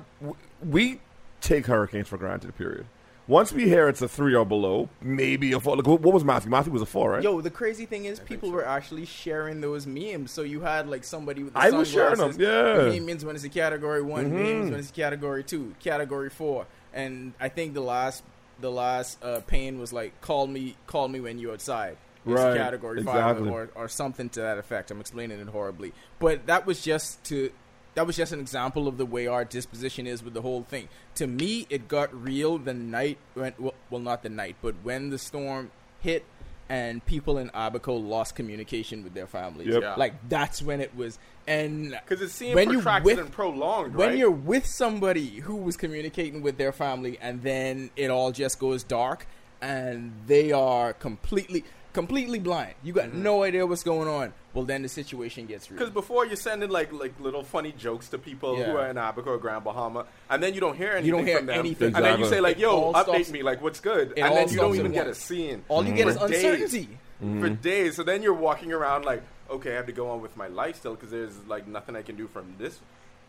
Speaker 6: we take hurricanes for granted. Period. Once we hear it's a three or below, maybe a four. Like, what what was Matthew? Matthew was a four, right?
Speaker 5: Yo, the crazy thing is, people were actually sharing those memes. So you had like somebody with the
Speaker 6: I was sharing them, yeah. Mm-hmm.
Speaker 5: The memes when it's a category one, memes when it's a category two, category four, and I think the last the last uh, pain was like call me call me when you're outside. It's
Speaker 6: Right,
Speaker 5: category
Speaker 6: exactly.
Speaker 5: five or, or something to that effect. I'm explaining it horribly, but that was just to that was just an example of the way our disposition is with the whole thing. To me, it got real the night when well, well not the night, but when the storm hit and people in Abaco lost communication with their families.
Speaker 6: Yep.
Speaker 4: Yeah.
Speaker 5: Like that's when it was and
Speaker 4: Because it seemed
Speaker 5: when you
Speaker 4: protracted
Speaker 5: with-
Speaker 4: and prolonged,
Speaker 5: when
Speaker 4: right?
Speaker 5: you're with somebody who was communicating with their family and then it all just goes dark and they are completely completely blind. You got
Speaker 4: Mm-hmm.
Speaker 5: no idea what's going on. Well then the situation gets real.
Speaker 4: Because before you're sending like like little funny jokes to people who are in Abaco or Grand Bahama, and then you don't hear anything You
Speaker 5: don't hear
Speaker 4: from them,
Speaker 5: anything.
Speaker 4: and then you say like, "Yo, update
Speaker 5: stops-
Speaker 4: me, like what's good," and then you don't even get a scene.
Speaker 5: all you get
Speaker 4: for
Speaker 5: is
Speaker 4: days.
Speaker 5: uncertainty.
Speaker 4: for days. So then you're walking around like, okay, I have to go on with my life still because there's like nothing I can do from this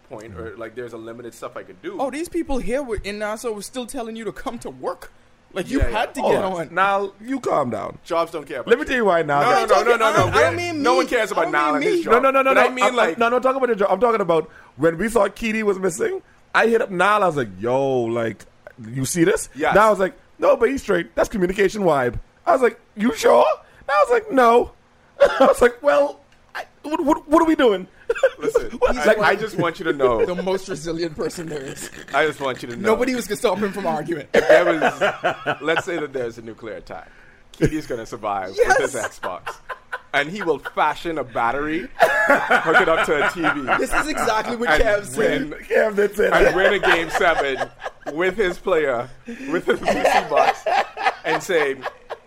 Speaker 4: point, or like there's a limited stuff I could do.
Speaker 5: Oh, these people here were in Nassau were still telling you to come to work. Like you
Speaker 4: Yeah, yeah.
Speaker 5: had to get
Speaker 6: on.
Speaker 5: on.
Speaker 6: Now you calm down.
Speaker 4: Jobs don't care. About
Speaker 6: Let me
Speaker 4: you.
Speaker 6: tell you why now.
Speaker 4: No, no, no, no, no,
Speaker 5: I
Speaker 4: no.
Speaker 5: don't- I don't
Speaker 4: We're-
Speaker 5: mean
Speaker 4: no
Speaker 5: me.
Speaker 4: one cares
Speaker 5: I
Speaker 4: about
Speaker 5: don't
Speaker 4: Niall
Speaker 5: mean
Speaker 4: and his
Speaker 5: me.
Speaker 4: job.
Speaker 6: No, no, no, no,
Speaker 4: But
Speaker 6: no.
Speaker 4: I mean
Speaker 6: I'm-
Speaker 4: like,
Speaker 6: no, no. I'm talking about your job. I'm talking about when we saw Kitty was missing. I hit up Niall. I was like, "Yo, like, you see this?"
Speaker 4: Yes.
Speaker 6: Now I was like, "No, but he's straight. That's communication vibe." I was like, "You sure?" Now I was like, "No." I was like, "Well, I, what, what, what are we doing?"
Speaker 4: Listen,
Speaker 6: What-
Speaker 4: I, I just want you to know.
Speaker 5: the most resilient person there is.
Speaker 4: I just want you to know.
Speaker 5: Nobody was gonna stop him from arguing.
Speaker 4: there was, let's say that there's a nuclear attack. Kitty's gonna survive with his Xbox, and he will fashion a battery, hook it up to a TV,
Speaker 5: This is exactly what
Speaker 4: and
Speaker 5: Kev said.
Speaker 4: win,
Speaker 6: Kev did say
Speaker 4: and win a game seven with his player, with his PC box, and say,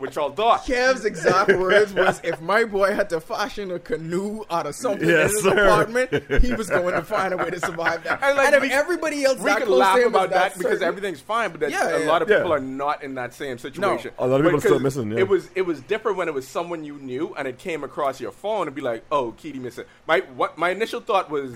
Speaker 4: "Which all thought."
Speaker 5: Kev's exact words was, "If my boy had to fashion a canoe out of something
Speaker 6: Yes,
Speaker 5: in his
Speaker 6: sir.
Speaker 5: apartment, he was going to find a way to survive that."
Speaker 4: And, like,
Speaker 5: and if
Speaker 4: we-
Speaker 5: everybody else
Speaker 4: We
Speaker 5: that
Speaker 4: can
Speaker 5: close
Speaker 4: laugh
Speaker 5: to him
Speaker 4: about
Speaker 5: was
Speaker 4: that because everything's fine, but that
Speaker 5: Yeah,
Speaker 4: a
Speaker 5: yeah.
Speaker 4: lot of
Speaker 6: Yeah.
Speaker 4: people are not in that same situation.
Speaker 6: A lot of people are still
Speaker 4: 'cause
Speaker 6: missing, yeah.
Speaker 4: It was it was different when it was someone you knew and it came across your phone and be like, "Oh, Kitty missing." My what my initial thought was,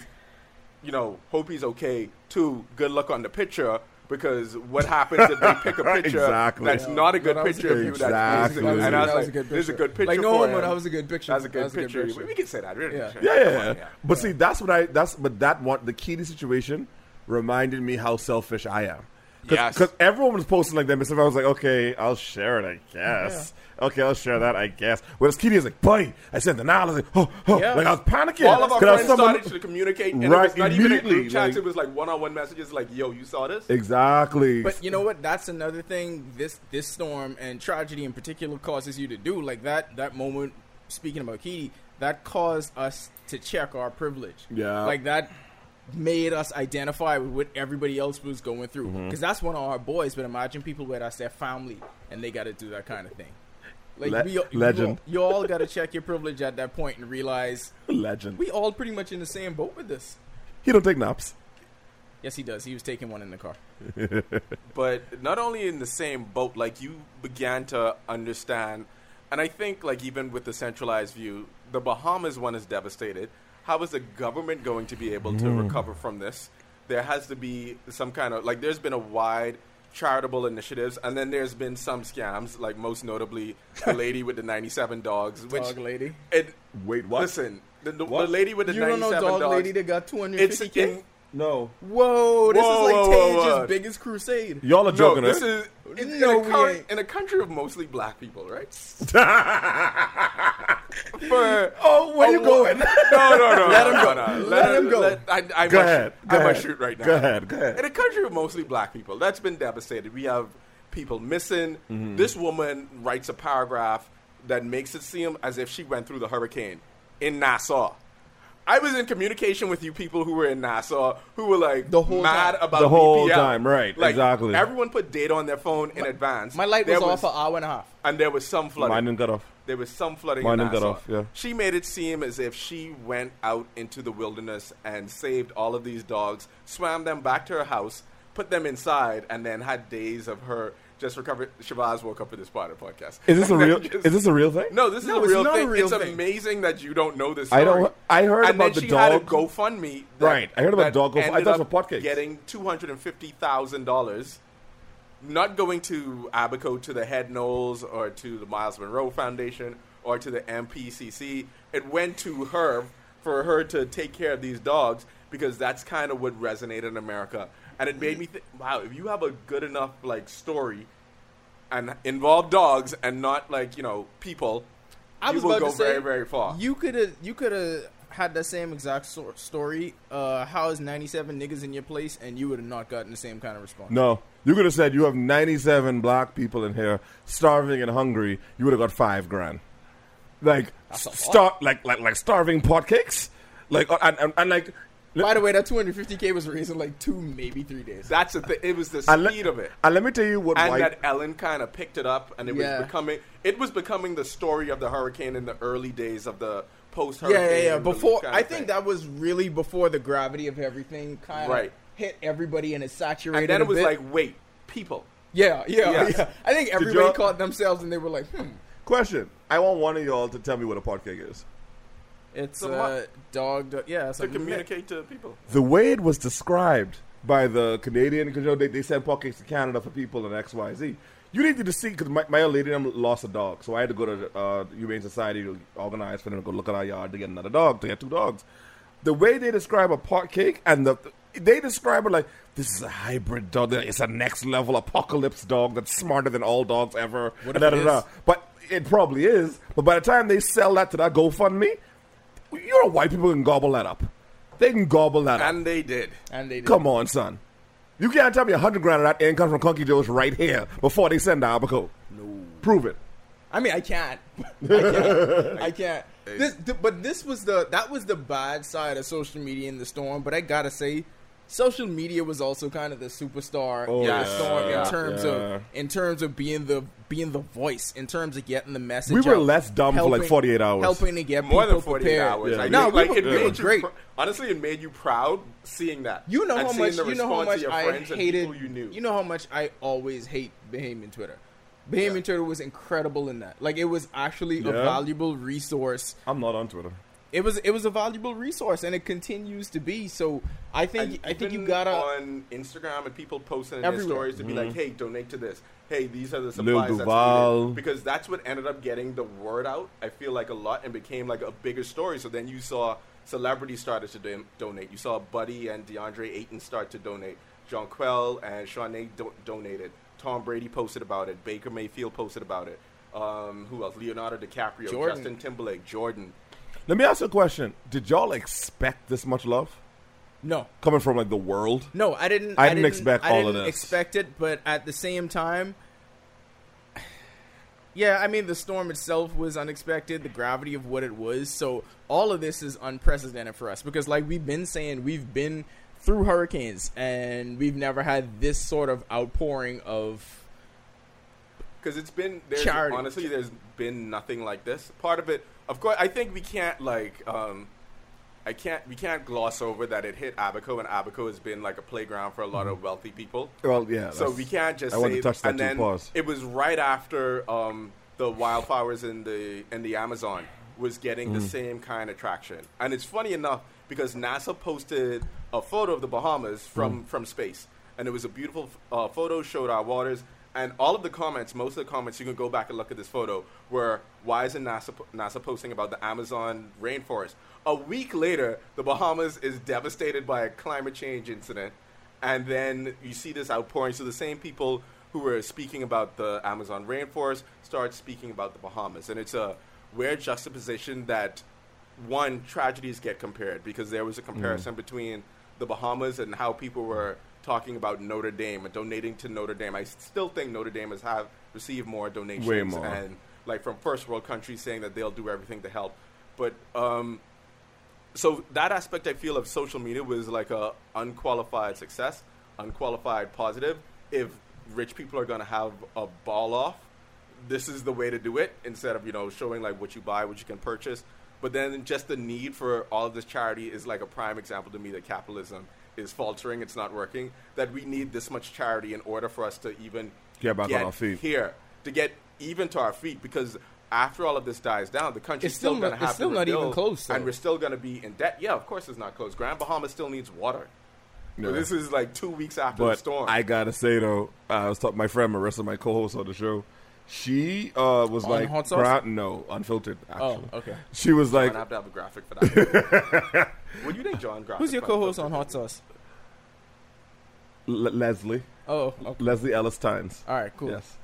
Speaker 4: you know, hope he's okay. Two, good luck on the picture. Because what happens if they pick a picture
Speaker 6: Exactly.
Speaker 4: that's
Speaker 6: Yeah.
Speaker 4: not a
Speaker 5: No,
Speaker 4: good
Speaker 5: that
Speaker 4: picture
Speaker 5: a
Speaker 4: of you
Speaker 6: picture.
Speaker 4: that's missing?
Speaker 6: Exactly.
Speaker 4: And I was
Speaker 5: That
Speaker 4: like,
Speaker 5: a good
Speaker 4: "This is a
Speaker 5: picture.
Speaker 4: good picture."
Speaker 5: Like no
Speaker 4: for
Speaker 5: one
Speaker 4: him.
Speaker 5: would. That was a good picture.
Speaker 4: That's a good
Speaker 5: That was
Speaker 4: picture.
Speaker 5: picture.
Speaker 4: We can say that. Really.
Speaker 5: Yeah.
Speaker 6: Yeah, yeah, yeah. But see, that's what I. That's but that one. The Kitty situation reminded me how selfish I am.
Speaker 4: Yes.
Speaker 6: Because everyone was posting like that, and I was like, okay, I'll share it, I guess. Okay, I'll share that, I guess. Whereas Kitty is like, buddy, I sent the now. I like, oh, oh.
Speaker 5: Yeah.
Speaker 6: like I was panicking.
Speaker 4: All of our
Speaker 6: 'Cause I
Speaker 4: friends
Speaker 6: someone-
Speaker 4: started to communicate, and
Speaker 6: Right,
Speaker 4: it was not even in
Speaker 6: immediately,
Speaker 4: group chats.
Speaker 6: like-
Speaker 4: it was like one-on-one messages, like, "Yo, you saw this?"
Speaker 6: Exactly.
Speaker 5: But you know what? That's another thing. This this storm and tragedy in particular causes you to do like that. That moment. Speaking about Kitty, that caused us to check our privilege.
Speaker 6: Yeah.
Speaker 5: like that made us identify with what everybody else was going through.
Speaker 6: Mm-hmm.
Speaker 5: Because that's one of our boys. But imagine people where that's their family and they got to do that kind of thing. Like
Speaker 6: Le-
Speaker 5: we, you
Speaker 6: legend.
Speaker 5: all- You all, got to check your privilege at that point and realize
Speaker 6: Legend.
Speaker 5: we all pretty much in the same boat with this.
Speaker 6: he don't take naps.
Speaker 5: Yes, he does. He was taking one in the car.
Speaker 4: but not only in the same boat, like you began to understand, and I think like even with the centralized view, the Bahamas one is devastated. How is the government going to be able to hmm. recover from this? There has to be some kind of like. There's been a wide charitable initiatives, and then there's been some scams, like most notably the lady with the 97 dogs. Which
Speaker 5: Dog lady.
Speaker 4: It,
Speaker 6: Wait, what?
Speaker 4: Listen, the, the,
Speaker 6: What?
Speaker 4: the lady with the
Speaker 5: You don't know dog
Speaker 4: dogs.
Speaker 5: lady that got
Speaker 4: it's
Speaker 5: 250k?
Speaker 4: in,
Speaker 6: No.
Speaker 5: Whoa, this
Speaker 4: Whoa,
Speaker 5: is like
Speaker 4: whoa, whoa,
Speaker 5: Tage's
Speaker 4: whoa.
Speaker 5: biggest crusade.
Speaker 6: Y'all are
Speaker 4: no,
Speaker 6: joking,
Speaker 4: this
Speaker 6: right?
Speaker 4: is in,
Speaker 5: No,
Speaker 4: in, a
Speaker 5: we
Speaker 4: coun-
Speaker 5: ain't.
Speaker 4: in a country of mostly black people, right? For
Speaker 6: Oh, where you going?
Speaker 4: No, no, no.
Speaker 5: Let him go.
Speaker 4: no, no.
Speaker 5: Let him go.
Speaker 4: I, I
Speaker 6: Go
Speaker 4: must,
Speaker 6: ahead,
Speaker 4: I
Speaker 6: go
Speaker 4: must
Speaker 6: ahead.
Speaker 4: shoot right now.
Speaker 6: Go ahead, go ahead.
Speaker 4: In a country of mostly black people, that's been devastated. We have people missing.
Speaker 6: Mm-hmm.
Speaker 4: This woman writes a paragraph that makes it seem as if she went through the hurricane in Nassau. I was in communication with you people who were in Nassau who were like
Speaker 5: The whole
Speaker 4: mad
Speaker 5: time.
Speaker 4: about
Speaker 6: The whole
Speaker 4: BPL.
Speaker 6: time, right,
Speaker 4: Like,
Speaker 6: exactly.
Speaker 4: Everyone put data on their phone in advance.
Speaker 5: My light
Speaker 4: There
Speaker 5: was, off an hour and a half.
Speaker 4: and there was some flooding.
Speaker 6: Mine didn't cut off.
Speaker 4: There was some flooding
Speaker 6: Mine
Speaker 4: in
Speaker 6: didn't cut
Speaker 4: Nassau.
Speaker 6: off, yeah.
Speaker 4: She made it seem as if she went out into the wilderness and saved all of these dogs, swam them back to her house, put them inside, and then had days of her just recovered. Shabazz woke up for this part of the podcast.
Speaker 6: Is this a real?
Speaker 4: just-
Speaker 6: Is this a real thing?
Speaker 4: no, this is
Speaker 5: No,
Speaker 4: a real
Speaker 5: not a
Speaker 4: thing.
Speaker 5: real
Speaker 4: it's
Speaker 5: thing.
Speaker 4: amazing that you don't know this.
Speaker 6: I don't- I heard
Speaker 4: and
Speaker 6: about
Speaker 4: then
Speaker 6: the
Speaker 4: she had a
Speaker 6: dog-
Speaker 4: GoFundMe. that-
Speaker 6: Right, I heard about dog GoFundMe. I thought it was pot cakes.
Speaker 4: Getting two hundred and fifty thousand dollars not going to Abaco, to the Head Knowles, or to the Myles Munroe Foundation, or to the MPCC. It went to her for her to take care of these dogs because that's kind of what resonated in America. And it made me think, wow, if you have a good enough like story and involve dogs and not like you know people,
Speaker 5: I was
Speaker 4: you will
Speaker 5: about
Speaker 4: go
Speaker 5: to say,
Speaker 4: very very far.
Speaker 5: You could have you could have had that same exact so- story. Uh, how is 97 niggas in your place, and you would have not gotten the same kind of response.
Speaker 6: No. You could have said you have 97 black people in here starving and hungry. You would have got five grand. Like,
Speaker 5: a lot.
Speaker 6: star- like, like, like starving potcakes. Like, uh, and, and, and like,
Speaker 5: By the way, that 250k was raised in like two, maybe three days.
Speaker 4: That's the thing. It was the
Speaker 6: and let-
Speaker 4: speed of it.
Speaker 6: And let me tell you what
Speaker 4: and
Speaker 6: white.
Speaker 4: that Ellen kind of picked it up, and it
Speaker 5: Yeah.
Speaker 4: was becoming it was becoming the story of the hurricane in the early days of the post
Speaker 5: yeah,
Speaker 4: hurricane.
Speaker 5: yeah, yeah. yeah. Before, I think
Speaker 4: that.
Speaker 5: that was really before the gravity of everything kind of
Speaker 4: Right.
Speaker 5: hit everybody and it saturated.
Speaker 4: and then it was
Speaker 5: bit.
Speaker 4: like, wait, people.
Speaker 5: yeah, yeah,
Speaker 4: Yes.
Speaker 5: yeah. I think everybody caught themselves and they were like, hmm.
Speaker 6: Question. I want one of y'all to tell me what a potcake is.
Speaker 5: It's
Speaker 4: a
Speaker 5: uh, dog, dog. Yeah,
Speaker 4: To
Speaker 5: something
Speaker 4: communicate to people.
Speaker 6: The way it was described by the Canadian, because you know, they, they send potcakes to Canada for people and X, Y, Z. You needed to see, because my, my old lady them lost a dog, so I had to go to uh, Humane Society to organize for them to go look at our yard to get another dog, to get two dogs. The way they describe a pot cake, and the they describe it like this is a hybrid dog. It's a next level apocalypse dog that's smarter than all dogs ever.
Speaker 5: What
Speaker 6: and da, da, da. But it probably is. But by the time they sell that to that GoFundMe, you know white people can gobble that up. They can gobble that up.
Speaker 4: And they did.
Speaker 5: And they did.
Speaker 6: Come on, son. You can't tell me a hundred grand of that income from Conchy Joe's right here before they send the Abaco. No. Prove it.
Speaker 5: I mean, I can't. I can't. I can't. This, th- but this was the that was the bad side of social media in the storm. But I gotta say, social media was also kind of the superstar
Speaker 6: Oh,
Speaker 5: in the
Speaker 4: yeah,
Speaker 5: storm
Speaker 4: yeah,
Speaker 5: in terms
Speaker 6: yeah.
Speaker 5: of in terms of being the being the voice, in terms of getting the message.
Speaker 6: We were
Speaker 5: out,
Speaker 6: less dumb for like 48 hours.
Speaker 5: helping to get
Speaker 4: More
Speaker 5: people
Speaker 4: than 48
Speaker 5: prepared.
Speaker 4: hours.
Speaker 6: Yeah.
Speaker 4: Like,
Speaker 5: No,
Speaker 4: it, like
Speaker 5: we
Speaker 4: it
Speaker 5: were,
Speaker 4: made you
Speaker 5: great.
Speaker 4: pr- honestly, it made you proud seeing that.
Speaker 5: You know how much you know how much I hated.
Speaker 4: you knew.
Speaker 5: You know how much I always hate Bahamian Twitter. Bahamian Twitter was incredible in that. Like it was actually a valuable resource.
Speaker 6: I'm not on Twitter.
Speaker 5: It was it was a valuable resource, and it continues to be. So I think
Speaker 4: And
Speaker 5: I think you gotta.
Speaker 4: on Instagram and people posting in their
Speaker 5: Everywhere.
Speaker 4: stories to be like, "Hey, donate to this. Hey, these are the
Speaker 6: Lil
Speaker 4: supplies that's
Speaker 6: Duval.
Speaker 4: needed." Because that's what ended up getting the word out. I feel like a lot and became like a bigger story. So then you saw celebrities started to do- donate. You saw Buddy and DeAndre Ayton start to donate. Jonquel and Shaunae do- donated. Tom Brady posted about it. Baker Mayfield posted about it. Um, who else? Leonardo DiCaprio,
Speaker 5: Jordan.
Speaker 4: Justin Timberlake, Jordan.
Speaker 6: Let me ask you a question. Did y'all expect this much love
Speaker 5: no,
Speaker 6: coming from like the world?
Speaker 5: no, I didn't.
Speaker 6: I didn't expect
Speaker 5: I
Speaker 6: all of
Speaker 5: didn't
Speaker 6: this.
Speaker 5: Expect it, but at the same time, yeah, I mean the storm itself was unexpected. The gravity of what it was. So all of this is unprecedented for us because, like we've been saying, we've been through hurricanes and we've never had this sort of outpouring of
Speaker 4: because it's been there's,
Speaker 5: Charity.
Speaker 4: honestly there's been nothing like this part of it of course i think we can't like um i can't we can't gloss over that it hit abaco and abaco has been like a playground for a lot of wealthy people
Speaker 6: Well, yeah.
Speaker 4: so we can't just
Speaker 6: I
Speaker 4: say
Speaker 6: want to touch that
Speaker 4: and then
Speaker 6: Pause.
Speaker 4: it was right after um the wildflowers in the in the amazon was getting
Speaker 6: Mm.
Speaker 4: the same kind of traction and it's funny enough because nasa posted a photo of the bahamas from
Speaker 6: Mm.
Speaker 4: from space and it was a beautiful uh, photo. Showed our waters, and all of the comments, most of the comments, you can go back and look at this photo. Were why isn't NASA NASA posting about the Amazon rainforest? A week later, the Bahamas is devastated by a climate change incident, and then you see this outpouring. So the same people who were speaking about the Amazon rainforest start speaking about the Bahamas, and it's a weird juxtaposition that one tragedies get compared because there was a mm-hmm. comparison between the Bahamas and how people were talking about Notre Dame and donating to Notre Dame. I still think Notre Dame has have received more donations
Speaker 6: Way more.
Speaker 4: and like from first world countries saying that they'll do everything to help. But um, so that aspect I feel of social media was like a unqualified success, unqualified positive. If rich people are going to have a ball off, this is the way to do it instead of you know showing like what you buy, what you can purchase. But then just the need for all of this charity is like a prime example to me that capitalism is faltering, it's not working. That we need this much charity in order for us to even
Speaker 6: Get back on our feet.
Speaker 4: here to get even to our feet because after all of this dies down, the country's
Speaker 5: It's still
Speaker 4: still, going
Speaker 5: not-
Speaker 4: to have
Speaker 5: still
Speaker 4: to
Speaker 5: not even
Speaker 4: rebuild,
Speaker 5: close,
Speaker 4: and we're still going to be in debt. Yeah, of course it's not close. Grand Bahama still needs water.
Speaker 6: Yeah.
Speaker 4: This is like two weeks after the storm.
Speaker 6: I gotta say though, I was talking to my friend Marissa, my co-host on the show. She uh, was
Speaker 5: On
Speaker 6: like,
Speaker 5: hot sauce?
Speaker 6: "Brown- no, unfiltered. Actually,
Speaker 5: Oh, okay.
Speaker 6: She was like,
Speaker 4: I have to have a graphic for that. what do you think, John? Graphic
Speaker 5: Who's your co-host on Hot Sauce?
Speaker 6: Le- Leslie,
Speaker 5: Oh, okay.
Speaker 6: Leslie Ellis Times.
Speaker 5: All right, cool.
Speaker 6: Yes.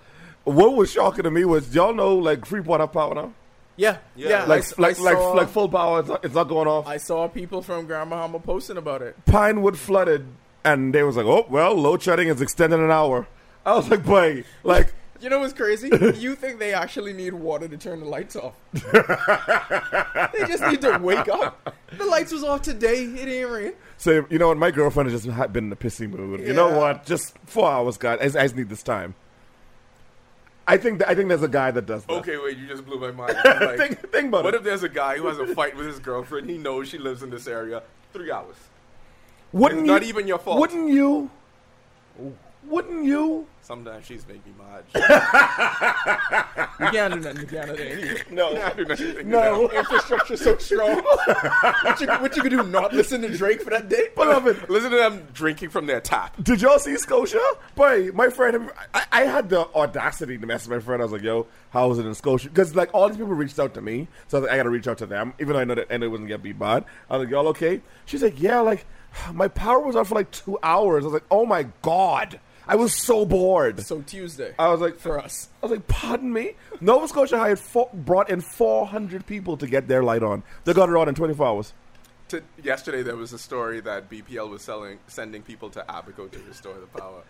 Speaker 6: What was shocking to me was y'all know like Freeport have power now,
Speaker 5: Yeah,
Speaker 4: Yeah.
Speaker 5: yeah.
Speaker 6: like
Speaker 5: I s-
Speaker 6: like
Speaker 5: I
Speaker 6: like
Speaker 5: saw,
Speaker 6: like full power. It's not, it's not going off.
Speaker 5: I saw people from Grand Bahama posting about it.
Speaker 6: Pinewood flooded, and they was like, "Oh well, load shedding is extended an hour." I was like, "Boy, like."
Speaker 5: You know what's crazy? you think they actually need water to turn the lights off? they just need to wake up. The lights was off today. It ain't rain.
Speaker 6: So you know what? My girlfriend has just been in a pissy mood. You know what? Just four hours, guys. I, I just need this time. I think that, I think there's a guy that does that.
Speaker 4: Okay, wait, you just blew my mind. Like,
Speaker 6: think, think about
Speaker 4: what
Speaker 6: it.
Speaker 4: if there's a guy who has a fight with his girlfriend? He knows she lives in this area. Three hours.
Speaker 6: wouldn't
Speaker 4: it's
Speaker 6: you,
Speaker 4: not even your fault.
Speaker 6: Wouldn't you? Wouldn't you?
Speaker 4: Sometimes she's make me mad.
Speaker 5: You can't do nothing. You can't do that anyway.
Speaker 6: No.
Speaker 4: I do not
Speaker 6: No.
Speaker 4: that.
Speaker 5: Infrastructure so strong. what, you, what you could do? Not listen to Drake for that day?
Speaker 6: Beloved,
Speaker 4: Listen to them drinking from their tap.
Speaker 6: did y'all see Scotia? Boy, my friend, I, I had the audacity to message my friend. I was like, "Yo, how was it in Scotia?" Because like all these people reached out to me, so I, was like, I got to reach out to them, even though I know that I it wasn't gonna be bad. I was like, "Y'all okay?" She's like, "Yeah, like my power was out for like two hours." I was like, "Oh my god." I was so bored.
Speaker 5: So Tuesday
Speaker 6: I was like,
Speaker 5: for us.
Speaker 6: I was like, pardon me? Nova Scotia hired four, brought in 400 people to get their light on. They got it on in 24 hours.
Speaker 4: To, yesterday, there was a story that BPL was selling, sending people to Abaco to restore the power,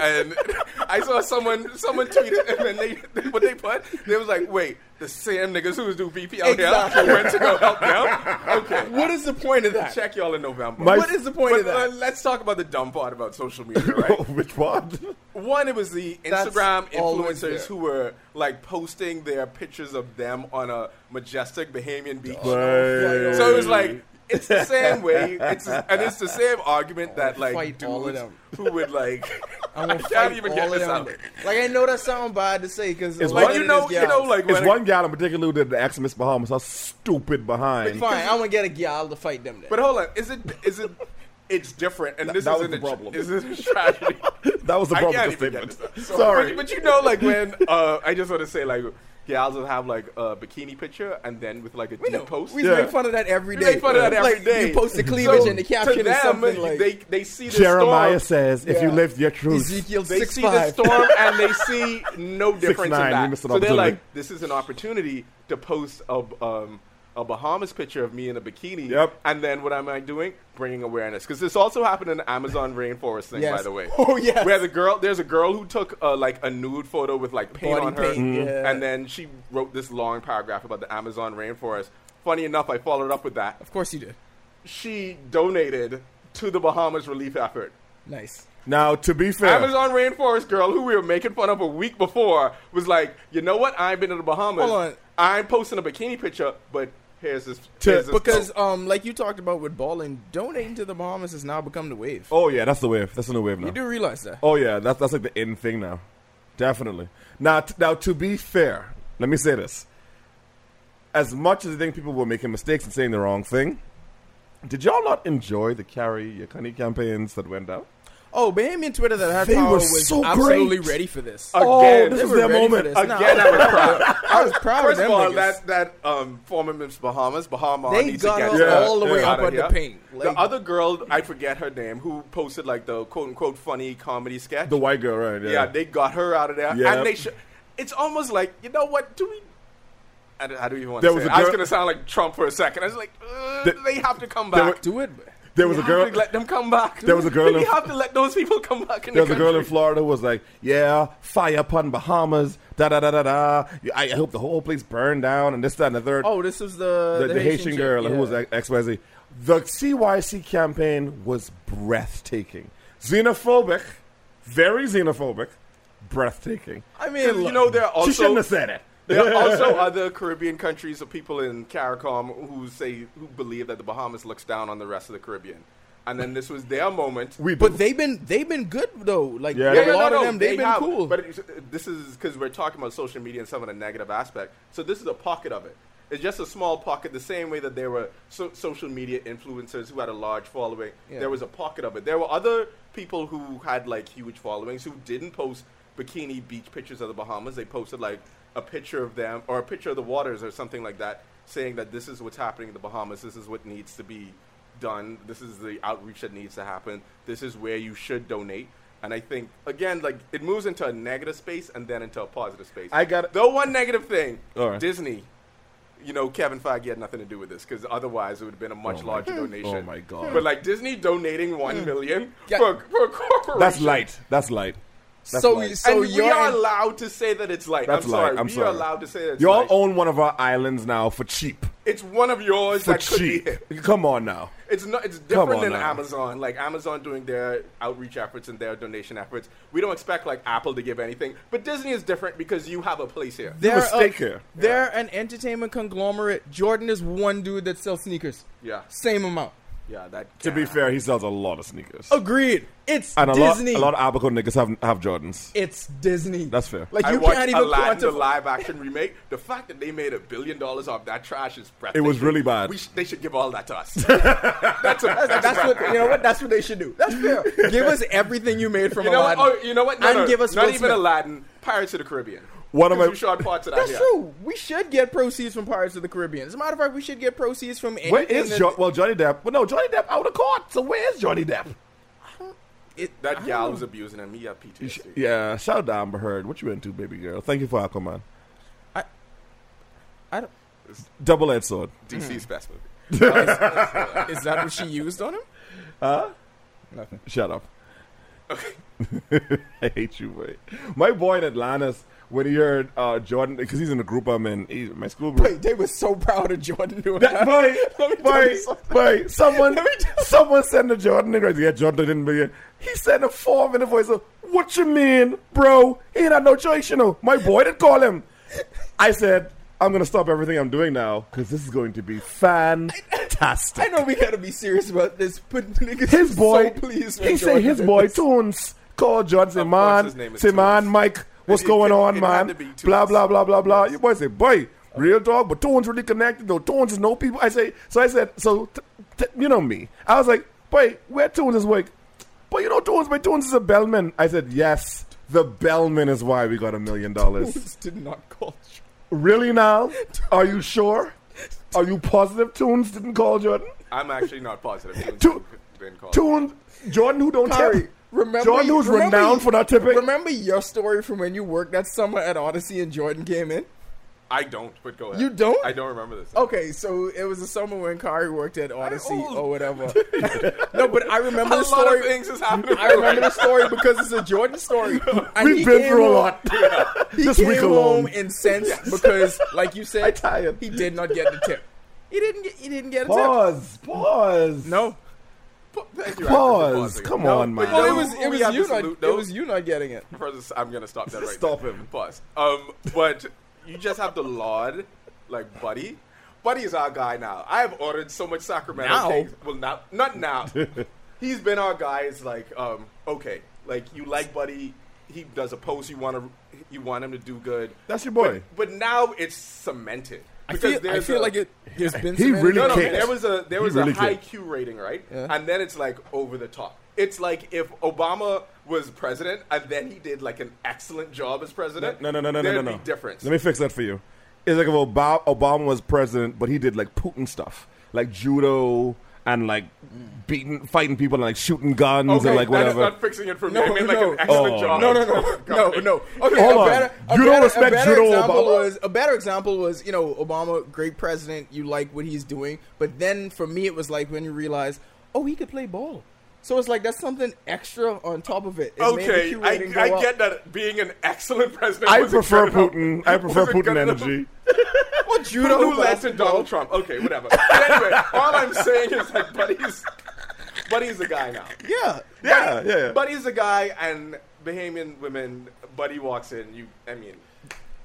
Speaker 4: and I saw someone, someone tweeted, and then they, what they put, they was like, "Wait, the same niggas who was do BPL
Speaker 5: Exactly.
Speaker 4: here went to go help them." Okay,
Speaker 5: What is the point of that?
Speaker 4: check y'all in November.
Speaker 6: My-
Speaker 5: what is the point
Speaker 4: But,
Speaker 5: of that?
Speaker 4: uh, let's talk about the dumb part about social media, right?
Speaker 6: Which part?
Speaker 4: One, it was the Instagram
Speaker 5: always there.
Speaker 4: influencers who were like posting their pictures of them on a majestic Bahamian beach.
Speaker 6: Right.
Speaker 4: So it was like it's the same way, it's and it's the same argument that like
Speaker 5: Fight all of
Speaker 4: dudes
Speaker 5: them.
Speaker 4: who would like
Speaker 5: I'm gonna
Speaker 4: can't
Speaker 5: fight
Speaker 4: even
Speaker 5: all
Speaker 4: get
Speaker 5: of
Speaker 4: this
Speaker 5: them.
Speaker 4: out.
Speaker 5: Like I know that's something bad to say because
Speaker 6: It's
Speaker 4: Like you know, you know, like
Speaker 6: It's
Speaker 4: when
Speaker 6: one gal in particular who did the Xmas Bahamas. How stupid behind.
Speaker 5: Fine, I'm gonna get a gal to fight them. Then.
Speaker 4: But hold on, is it is it? It's different, and this
Speaker 6: that was
Speaker 4: isn't
Speaker 6: the
Speaker 4: a,
Speaker 6: problem.
Speaker 4: Is this a tragedy?
Speaker 6: That was the
Speaker 4: I
Speaker 6: problem
Speaker 4: can't
Speaker 6: with the
Speaker 4: even get
Speaker 6: statement.
Speaker 4: this.
Speaker 6: Sorry.
Speaker 4: But, but you know, like when uh, I just want to say, like gals will have like a bikini picture, and then with like a
Speaker 5: we know.
Speaker 4: deep post.
Speaker 5: We
Speaker 6: Yeah.
Speaker 5: make fun of that every day.
Speaker 4: We make fun of that every
Speaker 5: like,
Speaker 4: day.
Speaker 5: You post the cleavage
Speaker 4: So,
Speaker 5: and the
Speaker 4: to
Speaker 5: caption is something like
Speaker 4: they they see the
Speaker 6: Jeremiah
Speaker 4: storm.
Speaker 6: says, if you
Speaker 5: Yeah.
Speaker 6: lived your truth.
Speaker 5: Ezekiel
Speaker 4: They
Speaker 5: six
Speaker 4: see the storm and they see no difference
Speaker 6: nine,
Speaker 4: in that. So they're
Speaker 6: opportunity.
Speaker 4: like, this is an opportunity to post a um, a Bahamas picture of me in a bikini.
Speaker 6: Yep.
Speaker 4: And then what am I doing? Bringing awareness because this also happened in the Amazon rainforest thing,
Speaker 5: Yes.
Speaker 4: by the way.
Speaker 5: Oh yeah.
Speaker 4: Where the girl, there's a girl who took uh, like a nude photo with like paint
Speaker 5: Body
Speaker 4: on her,
Speaker 5: paint,
Speaker 6: Mm-hmm.
Speaker 5: yeah.
Speaker 4: and then she wrote this long paragraph about the Amazon rainforest. Funny enough, I followed up with that.
Speaker 5: Of course you did.
Speaker 4: She donated to the Bahamas relief effort.
Speaker 5: Nice.
Speaker 6: Now, to be fair,
Speaker 4: Amazon rainforest girl who we were making fun of a week before was like, you know what? I've been to the Bahamas.
Speaker 5: Hold on.
Speaker 4: I'm posting a bikini picture, but here's this.
Speaker 6: To-
Speaker 4: here's this
Speaker 5: Because um, like you talked about with balling, donating to the Bahamas has now become the wave.
Speaker 6: oh yeah, that's the wave. That's the new wave now.
Speaker 5: You do realize that?
Speaker 6: Oh yeah, that's that's like the in thing now. Definitely. Now, t- now to be fair, let me say this: as much as I think people were making mistakes and saying the wrong thing, did y'all not enjoy the carry your Yakani campaigns that went out?
Speaker 5: Oh, Bahamian Twitter that had
Speaker 6: They
Speaker 5: power
Speaker 6: were
Speaker 5: was
Speaker 6: so
Speaker 5: absolutely
Speaker 6: great.
Speaker 5: ready for this.
Speaker 6: Oh,
Speaker 4: Again,
Speaker 6: this
Speaker 5: They
Speaker 6: is their moment.
Speaker 5: this.
Speaker 6: Again,
Speaker 5: Nah,
Speaker 4: Again, I was proud.
Speaker 5: I was proud
Speaker 4: First
Speaker 5: of
Speaker 4: of
Speaker 5: them
Speaker 4: all,
Speaker 5: niggas.
Speaker 4: that that um, former Miss Bahamas, Bahama,
Speaker 5: They
Speaker 4: needs
Speaker 5: got
Speaker 4: to get
Speaker 5: us
Speaker 6: Yeah,
Speaker 5: all the way
Speaker 6: yeah.
Speaker 5: up
Speaker 4: outta
Speaker 5: at the
Speaker 4: here.
Speaker 5: paint. Like,
Speaker 4: the other girl, I forget her name, who posted like the quote unquote funny comedy sketch.
Speaker 6: The white girl, right? Yeah.
Speaker 4: yeah. they got her out of there,
Speaker 6: Yeah.
Speaker 4: and they should. It's almost like you know what? Do we? I don't, even want
Speaker 6: There
Speaker 4: to
Speaker 6: was
Speaker 4: say.
Speaker 6: a
Speaker 4: it. I was gonna sound like Trump for a second. I was like, uh,
Speaker 6: There-
Speaker 4: they have to come
Speaker 6: there
Speaker 4: back.
Speaker 6: were-
Speaker 5: do it.
Speaker 6: There was
Speaker 4: We
Speaker 6: a
Speaker 4: have
Speaker 6: girl.
Speaker 4: to let them come back.
Speaker 6: There was a girl
Speaker 4: We
Speaker 6: in-
Speaker 4: have to let those people come back in
Speaker 6: There was
Speaker 4: the
Speaker 6: a girl in. Florida who was like, "Yeah, fire upon Bahamas, da da da da da. I, I hope the whole place burned down, and this, that, and the third.
Speaker 5: Oh, this was the
Speaker 6: the, the Haitian,
Speaker 5: chick,
Speaker 6: girl who
Speaker 5: yeah.
Speaker 6: was X Y Z. The CYC campaign was breathtaking, xenophobic, very xenophobic, breathtaking.
Speaker 5: I mean,
Speaker 4: you know, there are also
Speaker 6: she shouldn't have said it.
Speaker 4: There are also other Caribbean countries or people in CARICOM who say who believe that the Bahamas looks down on the rest of the Caribbean, and then this was their moment.
Speaker 6: We
Speaker 5: but they've been they've been good though. Like
Speaker 6: Yeah,
Speaker 5: a
Speaker 6: yeah,
Speaker 5: lot
Speaker 4: no,
Speaker 5: of them, they've
Speaker 4: they
Speaker 5: been
Speaker 4: have,
Speaker 5: cool.
Speaker 4: But it, this is because we're talking about social media and some of the negative aspect. So this is a pocket of it. It's just a small pocket, the same way that there were so, social media influencers who had a large following.
Speaker 5: Yeah.
Speaker 4: There was a pocket of it. There were other people who had like huge followings who didn't post bikini beach pictures of the Bahamas. They posted like a picture of them or a picture of the waters or something like that, saying that this is what's happening in the Bahamas. This is what needs to be done. This is the outreach that needs to happen. This is where you should donate. And I think again, like it moves into a negative space and then into a positive space.
Speaker 6: I got-
Speaker 4: the one negative thing.
Speaker 6: All right.
Speaker 4: Disney. You know, Kevin Feige had nothing to do with this because otherwise it would have been a much
Speaker 6: Oh my-
Speaker 4: larger oh donation.
Speaker 6: oh my God.
Speaker 4: But like Disney donating one hmm. million
Speaker 5: Yeah.
Speaker 4: for, for a corporation.
Speaker 6: That's light. That's light. That's
Speaker 5: so
Speaker 6: light.
Speaker 5: so
Speaker 4: and we
Speaker 5: you're
Speaker 4: are
Speaker 5: in-
Speaker 4: allowed to say that it's light.
Speaker 6: That's
Speaker 4: I'm sorry.
Speaker 6: light. I'm
Speaker 4: we
Speaker 6: sorry.
Speaker 4: are allowed to say that
Speaker 6: You all
Speaker 4: light.
Speaker 6: own one of our islands now for cheap.
Speaker 4: It's one of yours
Speaker 6: For
Speaker 4: that could be
Speaker 6: cheap. Come on now.
Speaker 4: It's not. It's different than
Speaker 6: now.
Speaker 4: Amazon. Like Amazon doing their outreach efforts and their donation efforts. We don't expect like Apple to give anything, but Disney is different because you have a place here.
Speaker 5: they're
Speaker 6: have a stake
Speaker 5: a-
Speaker 6: here.
Speaker 5: They're an entertainment conglomerate. Jordan is one dude that sells sneakers.
Speaker 4: Yeah,
Speaker 5: Same amount.
Speaker 4: Yeah. That
Speaker 6: To be fair, he sells a lot of sneakers.
Speaker 5: Agreed. It's
Speaker 6: and a lot,
Speaker 5: Disney.
Speaker 6: a lot of Abaco niggas have have Jordans.
Speaker 5: it's Disney.
Speaker 6: That's fair.
Speaker 5: Like
Speaker 4: I
Speaker 5: you
Speaker 4: watched
Speaker 5: can't even
Speaker 4: Aladdin, the
Speaker 5: quantify.
Speaker 4: live action remake. The fact that they made a billion dollars off that trash is breathtaking.
Speaker 6: It was really bad.
Speaker 4: We sh- they should give all that to us. that's a, that's,
Speaker 5: That's what you know. What that's what they should do. That's fair. Give us everything you made from
Speaker 4: You know what?
Speaker 5: Aladdin.
Speaker 4: Oh, you know what? No,
Speaker 5: and
Speaker 4: no,
Speaker 5: give us
Speaker 4: not
Speaker 5: Will
Speaker 4: even
Speaker 5: Smith.
Speaker 4: Aladdin. Pirates of the Caribbean.
Speaker 6: One of my-
Speaker 4: we shot parts of that.
Speaker 5: That's
Speaker 4: here.
Speaker 5: true. We should get proceeds from Pirates of the Caribbean. As a matter of fact, we should get proceeds from anything.
Speaker 6: Where is
Speaker 5: that-
Speaker 6: jo- well Johnny Depp? Well, no, Johnny Depp out of court. So where's Johnny Depp?
Speaker 5: it,
Speaker 4: That gal was abusing him. He had PTSD.
Speaker 6: Yeah, shout out to Amber Heard. What you into, baby girl? Thank you for Aquaman.
Speaker 5: I don't,
Speaker 6: Double edged sword.
Speaker 4: DC's mm-hmm. best movie.
Speaker 5: is that what she used on him?
Speaker 6: Huh?
Speaker 5: Nothing.
Speaker 6: Shut up. I hate you, boy. My boy in Atlantis, when he heard uh, Jordan, because he's in the group I'm in, he, my school group.
Speaker 5: Wait, they were so proud of Jordan doing
Speaker 6: That, boy,
Speaker 5: Let me tell
Speaker 6: boy, boy, someone,
Speaker 5: Let me tell-
Speaker 6: someone sent a Jordan nigga. Yeah, Jordan didn't begin. He sent a four minute voice. Of, what you mean, bro? He ain't had no choice, you know. My boy didn't call him. I said, I'm gonna stop everything I'm doing now because this is going to be fantastic.
Speaker 5: I know we gotta be serious about this, but niggas
Speaker 6: his boy,
Speaker 5: so pleased
Speaker 6: he
Speaker 5: Jordan
Speaker 6: his
Speaker 5: did
Speaker 6: boy
Speaker 5: this.
Speaker 6: Tunes called Jordan. Man, say, man, Mike, what's
Speaker 4: It-
Speaker 6: going
Speaker 4: it-
Speaker 6: on,
Speaker 4: it
Speaker 6: man?
Speaker 4: to.
Speaker 6: Blah blah blah blah blah. Your boy say, boy, real dog, but Tunes really connected though. Tunes is no people. I say, so I said, so t- t- you know me. I was like, boy, where Tunes is like, boy, you know Tunes, my Tunes is a bellman. I said, yes, the bellman is why we got a million dollars.
Speaker 5: Tunes did not call. Jordan.
Speaker 6: Really now? Are you sure? Are you positive Tunes didn't call Jordan?
Speaker 4: I'm actually not positive. Tunes
Speaker 6: Tu-
Speaker 4: didn't call.
Speaker 6: Tunes, Jordan who don't tip.
Speaker 5: Remember
Speaker 6: Jordan who's
Speaker 5: remember
Speaker 6: renowned for not tipping.
Speaker 5: Remember your story from when you worked that summer at Odyssey and Jordan came in?
Speaker 4: I don't, but go ahead.
Speaker 5: You don't?
Speaker 4: I don't remember this.
Speaker 5: Okay, so it was a summer when Kari worked at Odyssey
Speaker 4: old.
Speaker 5: or whatever. no, but I remember
Speaker 4: a
Speaker 5: the
Speaker 4: lot
Speaker 5: story.
Speaker 4: of things is happening.
Speaker 5: I remember the story because it's a Jordan story. And
Speaker 6: We've been
Speaker 5: came
Speaker 6: through a
Speaker 5: home-
Speaker 6: lot.
Speaker 5: He
Speaker 6: This
Speaker 5: came
Speaker 6: week
Speaker 5: home
Speaker 6: alone.
Speaker 5: incensed because, like you
Speaker 6: I
Speaker 5: said,
Speaker 6: tired.
Speaker 5: he did not get the tip. He didn't get. He didn't get a tip.
Speaker 6: Pause. Pause.
Speaker 5: No.
Speaker 4: Thank you,
Speaker 6: Pause. Come
Speaker 4: pausing.
Speaker 6: on,
Speaker 4: but
Speaker 6: man.
Speaker 5: Well, it was it was you not. It was you not getting it.
Speaker 4: First, I'm gonna stop that right
Speaker 6: Stop
Speaker 4: there.
Speaker 6: him.
Speaker 4: Pause. Um, but you just have to laud, like Buddy. Buddy is our guy now. I have ordered so much Sacramento
Speaker 5: Now?
Speaker 4: cake. Well, not not now. He's been our guy. It's like, um, okay, like you like Buddy. He does a post. You want to, you want him to do good.
Speaker 6: That's your boy.
Speaker 4: But, but now it's cemented.
Speaker 5: I feel. I feel
Speaker 4: a-
Speaker 5: like it. There's been
Speaker 6: He
Speaker 5: some
Speaker 6: really
Speaker 4: No, no,
Speaker 6: kicked.
Speaker 4: there was a there was
Speaker 6: really
Speaker 4: a high
Speaker 6: kicked.
Speaker 4: Q rating, right?
Speaker 5: Yeah.
Speaker 4: And then it's like over the top. It's like if Obama was president and then he did like an excellent job as president.
Speaker 6: No, no, no, no, no,
Speaker 4: there'd
Speaker 6: no, no.
Speaker 4: Difference.
Speaker 6: Let me fix that for you. It's like if Obama, Obama was president, but he did like Putin stuff, like judo and like beating, fighting people and like shooting guns
Speaker 4: okay,
Speaker 6: and like whatever.
Speaker 4: that is
Speaker 6: whatever.
Speaker 4: not fixing it for me.
Speaker 5: No,
Speaker 4: I mean, like
Speaker 5: no.
Speaker 4: an excellent
Speaker 6: Oh.
Speaker 4: job.
Speaker 5: No, no, no, no, no. Okay,
Speaker 6: Hold
Speaker 5: a
Speaker 6: on.
Speaker 5: better, a
Speaker 6: You don't respect
Speaker 5: a better
Speaker 6: Judo
Speaker 5: example
Speaker 6: Obama?
Speaker 5: was a better example was you know Obama, great president. You like what he's doing, but then for me it was like when you realize, oh, he could play ball. So it's like that's something extra on top of it. It
Speaker 4: Okay,
Speaker 5: Q
Speaker 4: I,
Speaker 5: rating go
Speaker 4: I get that being an excellent president.
Speaker 6: I
Speaker 4: wasn't
Speaker 6: prefer
Speaker 4: good enough-
Speaker 6: Putin. I prefer Putin
Speaker 4: good enough.
Speaker 6: energy.
Speaker 5: Well, judo,
Speaker 4: Who led to. Donald Trump? Okay, whatever. But anyway, all I'm saying is that Buddy's Buddy's a guy now.
Speaker 5: Yeah,
Speaker 6: Yeah, yeah.
Speaker 4: Buddy's a guy, and Bahamian women. Buddy walks in. You, I mean,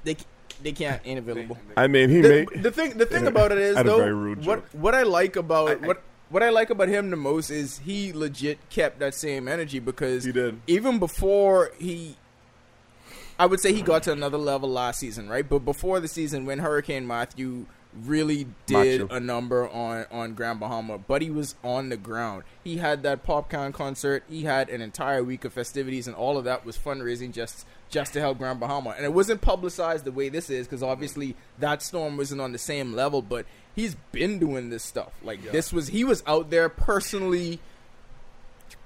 Speaker 5: they they can't ain't available.
Speaker 6: I mean, he
Speaker 5: the,
Speaker 6: made
Speaker 5: the thing the thing about it is though
Speaker 6: very rude
Speaker 5: what
Speaker 6: joke.
Speaker 5: what I like about
Speaker 4: I- I-
Speaker 5: what what I like about him the most is he legit kept that same energy because
Speaker 6: He did.
Speaker 5: even before he I would say he got to another level last season, right? But before the season when Hurricane Matthew really did
Speaker 6: Macho.
Speaker 5: a number on on Grand Bahama, but he was on the ground. He had that popcorn concert. He had an entire week of festivities, and all of that was fundraising just just to help Grand Bahama. And it wasn't publicized the way this is because obviously that storm wasn't on the same level. But he's been doing this stuff. Like this was he was out there personally.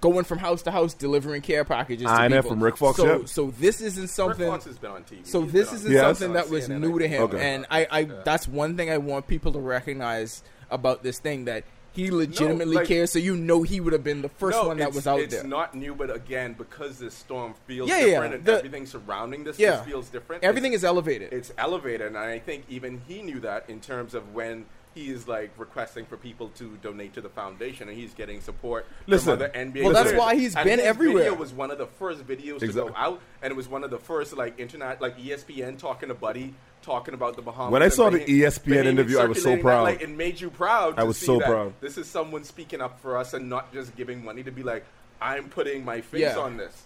Speaker 5: Going from house to house, delivering care packages. To
Speaker 6: I know, from Rick Fox,
Speaker 5: So,
Speaker 6: yeah.
Speaker 5: so this isn't something.
Speaker 4: Rick
Speaker 5: something.
Speaker 4: Fox has been on TV.
Speaker 5: So
Speaker 4: He's
Speaker 5: this
Speaker 4: on-
Speaker 5: isn't
Speaker 6: Yes.
Speaker 5: something that was
Speaker 4: CNN,
Speaker 5: new to him,
Speaker 6: Okay.
Speaker 5: and I, I that's one thing I want people to recognize about this thing that he legitimately
Speaker 4: like-
Speaker 5: cares. So you know he would have been the first
Speaker 4: no,
Speaker 5: one that was out
Speaker 4: it's
Speaker 5: there.
Speaker 4: not new, but again, because this storm feels
Speaker 5: Yeah, yeah,
Speaker 4: different and
Speaker 5: the-
Speaker 4: everything surrounding this,
Speaker 5: Yeah.
Speaker 4: this feels different.
Speaker 5: Everything
Speaker 4: it's,
Speaker 5: is elevated.
Speaker 4: it's elevated, and I think even he knew that in terms of when he is like requesting for people to donate to the foundation, and he's getting support
Speaker 6: Listen.
Speaker 4: from other NBA.
Speaker 5: Well, that's
Speaker 4: players.
Speaker 5: why he's
Speaker 4: And
Speaker 5: been everywhere.
Speaker 4: Video was one of the first videos to go out, and it was one of the first like internet, like ESPN talking to Buddy. Talking about the Bahamas.
Speaker 6: When I saw the ESPN interview, I was so
Speaker 4: circulating that,
Speaker 6: proud.
Speaker 4: like, it made you proud.
Speaker 6: I was so proud.
Speaker 4: This is someone speaking up for us and not just giving money to be like, I'm putting my face
Speaker 5: Yeah.
Speaker 4: on this.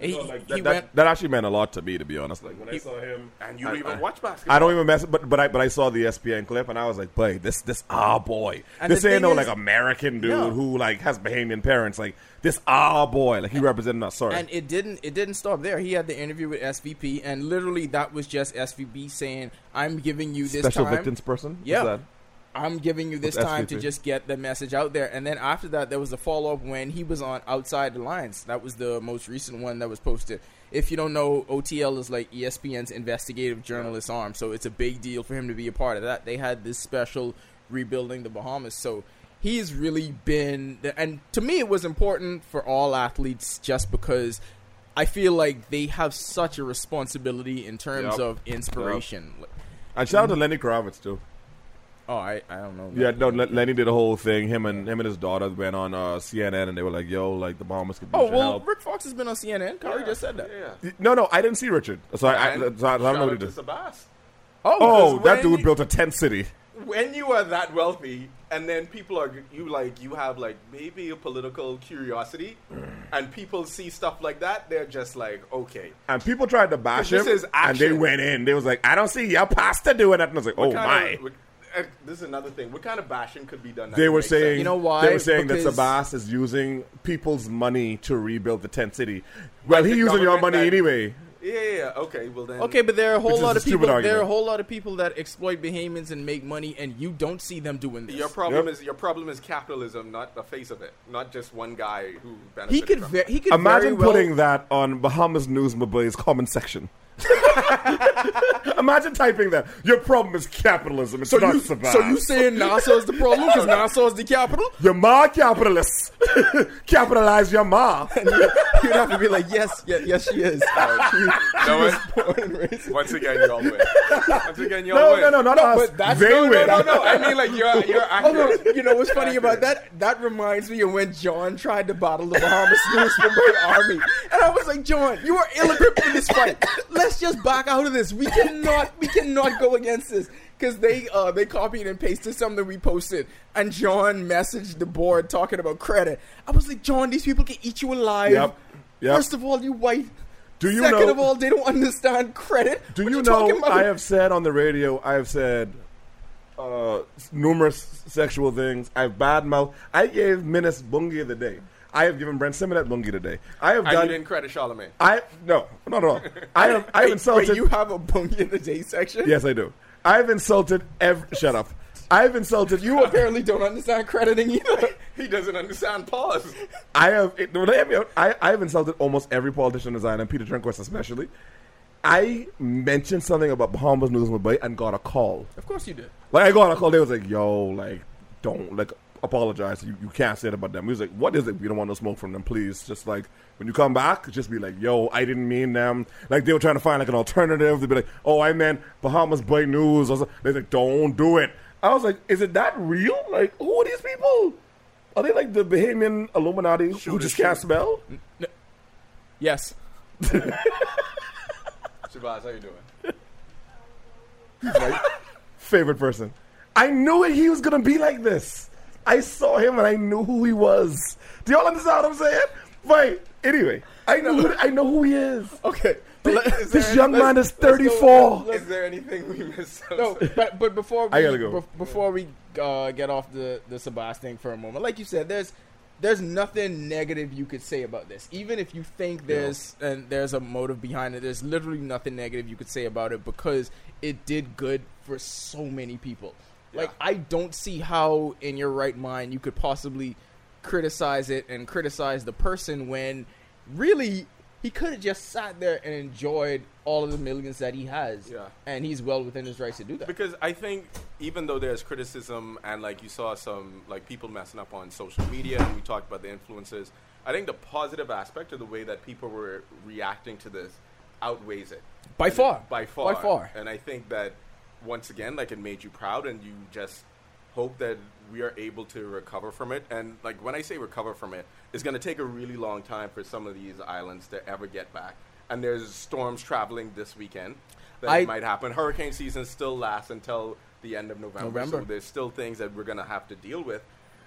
Speaker 5: He,
Speaker 6: like, that, that,
Speaker 5: went.
Speaker 6: that actually meant a lot to me, to be honest. Like when I saw him,
Speaker 4: And you don't even
Speaker 6: I-
Speaker 4: watch basketball.
Speaker 6: I don't even mess, but but I but I saw the ESPN clip and I was like, boy, this this ah boy,
Speaker 5: And
Speaker 6: this ain't no
Speaker 5: is-
Speaker 6: like American dude
Speaker 5: No.
Speaker 6: who like has Bahamian parents. Like this ah boy, like he represented us. Sorry,
Speaker 5: And it didn't. It didn't stop there. He had the interview with SVP, and literally that was just SVP saying, "I'm giving you this
Speaker 6: special
Speaker 5: time.
Speaker 6: victims person.
Speaker 5: Yeah. I'm giving you this time to just get the message out there. And then after that, there was a follow up when he was on Outside the Lines. That was the most recent one that was posted. If you don't know, OTL is like ESPN's investigative journalist arm, so it's a big deal for him to be a part of that. They had this special rebuilding the Bahamas, so he's really been. And to me, it was important for all athletes just because. I feel like they have such a responsibility in terms
Speaker 6: Yep.
Speaker 5: of inspiration.
Speaker 6: And shout out to Lenny Kravitz too.
Speaker 5: Oh, I, I don't know.
Speaker 6: Yeah, no, Len- Lenny did a whole thing. Him and him and his daughter went on uh, CNN and they were like, "Yo, like the Bahamas could use
Speaker 5: Oh
Speaker 6: your
Speaker 5: well,
Speaker 6: help."
Speaker 5: Rick Fox has been on CNN. Kari just said that.
Speaker 4: Yeah.
Speaker 6: No, no, I didn't see Richard, so I, I, so I, I don't know
Speaker 4: shout
Speaker 6: what he
Speaker 4: out to
Speaker 6: did.
Speaker 4: Sebas.
Speaker 6: Oh, that
Speaker 4: when
Speaker 6: dude
Speaker 4: you-
Speaker 6: built a tent city.
Speaker 4: When you are that wealthy, and then people are you like you have like maybe a political curiosity, and people see stuff like that, they're just like, okay,
Speaker 6: And people tried to bash
Speaker 4: This
Speaker 6: him,
Speaker 4: is
Speaker 6: and they
Speaker 4: action.
Speaker 6: went in. They was like, "I don't see your pastor doing that." And I was like, "Oh my!"
Speaker 4: kind of- what- this is another thing. What kind of bashing could be done? that
Speaker 6: They were
Speaker 4: make sense?
Speaker 6: saying,
Speaker 5: You know why?
Speaker 6: They were saying that Sebas is using people's money to rebuild the tent city. Well,
Speaker 4: Like
Speaker 6: he using your money
Speaker 4: that-
Speaker 6: anyway.
Speaker 4: Yeah, yeah, yeah. Okay, well then.
Speaker 5: Okay, but there are a whole lot
Speaker 6: a
Speaker 5: of
Speaker 6: stupid
Speaker 5: people. There are a whole lot of people that exploit Bahamians and make money, and you don't see them doing this.
Speaker 4: Your problem
Speaker 6: Yep.
Speaker 4: is your problem is capitalism, not the face of it, not just one guy who benefited
Speaker 5: he could.
Speaker 4: from
Speaker 5: Ve- he could
Speaker 6: Imagine
Speaker 5: very well,
Speaker 6: putting that on Bahamas News Mobile's comment section. Imagine typing that. Your problem is capitalism. It's
Speaker 5: So
Speaker 6: not
Speaker 5: you,
Speaker 6: Sebas.
Speaker 5: so you saying Nassau is the problem because Nassau is the capital?
Speaker 6: your ma capitalists capitalize your ma.
Speaker 5: And You'd have to be like, yes, yeah, yes, she is.
Speaker 4: You know what?
Speaker 5: Born and raised-
Speaker 4: Once again, y'all win. Once again, y'all
Speaker 6: No,
Speaker 4: win.
Speaker 6: no, no, not
Speaker 5: No,
Speaker 6: us.
Speaker 5: but that's-
Speaker 6: they
Speaker 5: no, no,
Speaker 6: win.
Speaker 4: no, no. I mean, like you're you're
Speaker 5: Oh, no, you know what's funny
Speaker 4: Accurate.
Speaker 5: about that? That reminds me of when John tried to battle the Bahamas News from my army, and I was like, John, you are ill-equipped in this fight. Let's just back out of this. We cannot, we cannot go against this because they uh they copied and pasted something we posted, and John messaged the board talking about credit. I was like, John, these people can eat you alive.
Speaker 6: Yep. Yep.
Speaker 5: First of all, you white.
Speaker 6: Do you
Speaker 5: Second
Speaker 6: know?
Speaker 5: of all, they don't understand credit.
Speaker 6: do
Speaker 5: What
Speaker 6: you know? I have said on the radio. I have said uh, numerous sexual things. I've bad badmouthed. I gave Menace Bungie the day. I have given Brent Symonette Bungie today. I have done.
Speaker 4: you didn't credit Charlemagne.
Speaker 6: I no, not at all. I have. I have
Speaker 5: Wait,
Speaker 6: insulted.
Speaker 5: wait, you have a bungie in the day section?
Speaker 6: yes, I do. I've insulted every. Shut up. I've insulted
Speaker 5: You apparently don't understand crediting either.
Speaker 4: He doesn't understand pause.
Speaker 6: I have. It, no, hear me. I, I have insulted almost every politician in Zion, and Peter Turnquest especially. I mentioned something about Bahamas News and got a call.
Speaker 5: Of course you did.
Speaker 6: Like I got a call. They was like, "Yo, like, don't like apologize. You, you can't say it about them." He was like, "What is it? We don't want no smoke from them. Please, just like when you come back, just be like, yo, I didn't mean them." Like they were trying to find like an alternative. They'd be like, "Oh, I meant Bahamas Boy News." Or. They're like, "Don't do it." I was like, "Is it that real? Like, who are these people? Are they like the Bahamian Illuminati who just
Speaker 4: it,
Speaker 6: can't
Speaker 4: shoot.
Speaker 6: spell?"
Speaker 5: Yes.
Speaker 4: Shabazz, how you doing?
Speaker 6: favorite person. I knew it. He was gonna be like this. I saw him and I knew who he was. Do y'all understand what I'm saying? Wait, Anyway, I know. Who, I know who he is.
Speaker 5: Okay.
Speaker 6: This,
Speaker 4: there-
Speaker 6: young
Speaker 4: let's-
Speaker 6: man is
Speaker 4: let's go-
Speaker 6: 34.
Speaker 4: Is there anything we missed?
Speaker 5: No, but but before we,
Speaker 6: I gotta go.
Speaker 5: bef- before we uh, get off the the Sebas thing for a moment, like you said, there's there's nothing negative you could say about this. Even if you think there's and there's a motive behind it, there's literally nothing negative you could say about it because it did good for so many people. Like I don't see how in your right mind you could possibly criticize it and criticize the person when really he could have just sat there and enjoyed all of the millions that he has.
Speaker 4: Yeah.
Speaker 5: And he's well within his rights to do that.
Speaker 4: Because I think even though there's criticism and like you saw some like people messing up on social media and we talked about the influences, I think the positive aspect of the way that people were reacting to this outweighs it.
Speaker 5: By
Speaker 4: And
Speaker 5: far.
Speaker 4: By far.
Speaker 5: By far.
Speaker 4: And I think that once again, like it made you proud and you just hope that we are able to recover from it. And like when I say recover from it, it's going to take a really long time for some of these islands to ever get back. And there's storms traveling this weekend that
Speaker 5: I-
Speaker 4: might happen. Hurricane season still lasts until the end of November.
Speaker 5: November.
Speaker 4: So there's still things that we're going to have to deal with.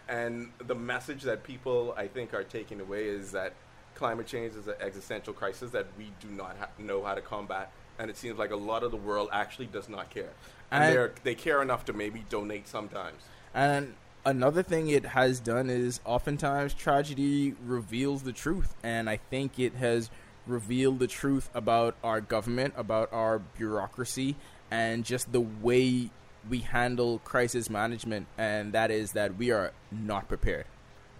Speaker 4: And the message that people, I think, are taking away is that climate change is an existential crisis that we do not ha- know how to combat. And it seems like a lot of the world actually does not care. And,
Speaker 5: And-
Speaker 4: they're, they care enough to maybe donate sometimes.
Speaker 5: And another thing it has done is oftentimes tragedy reveals the truth. And I think it has revealed the truth about our government, about our bureaucracy, and just the way we handle crisis management. And that is that we are not prepared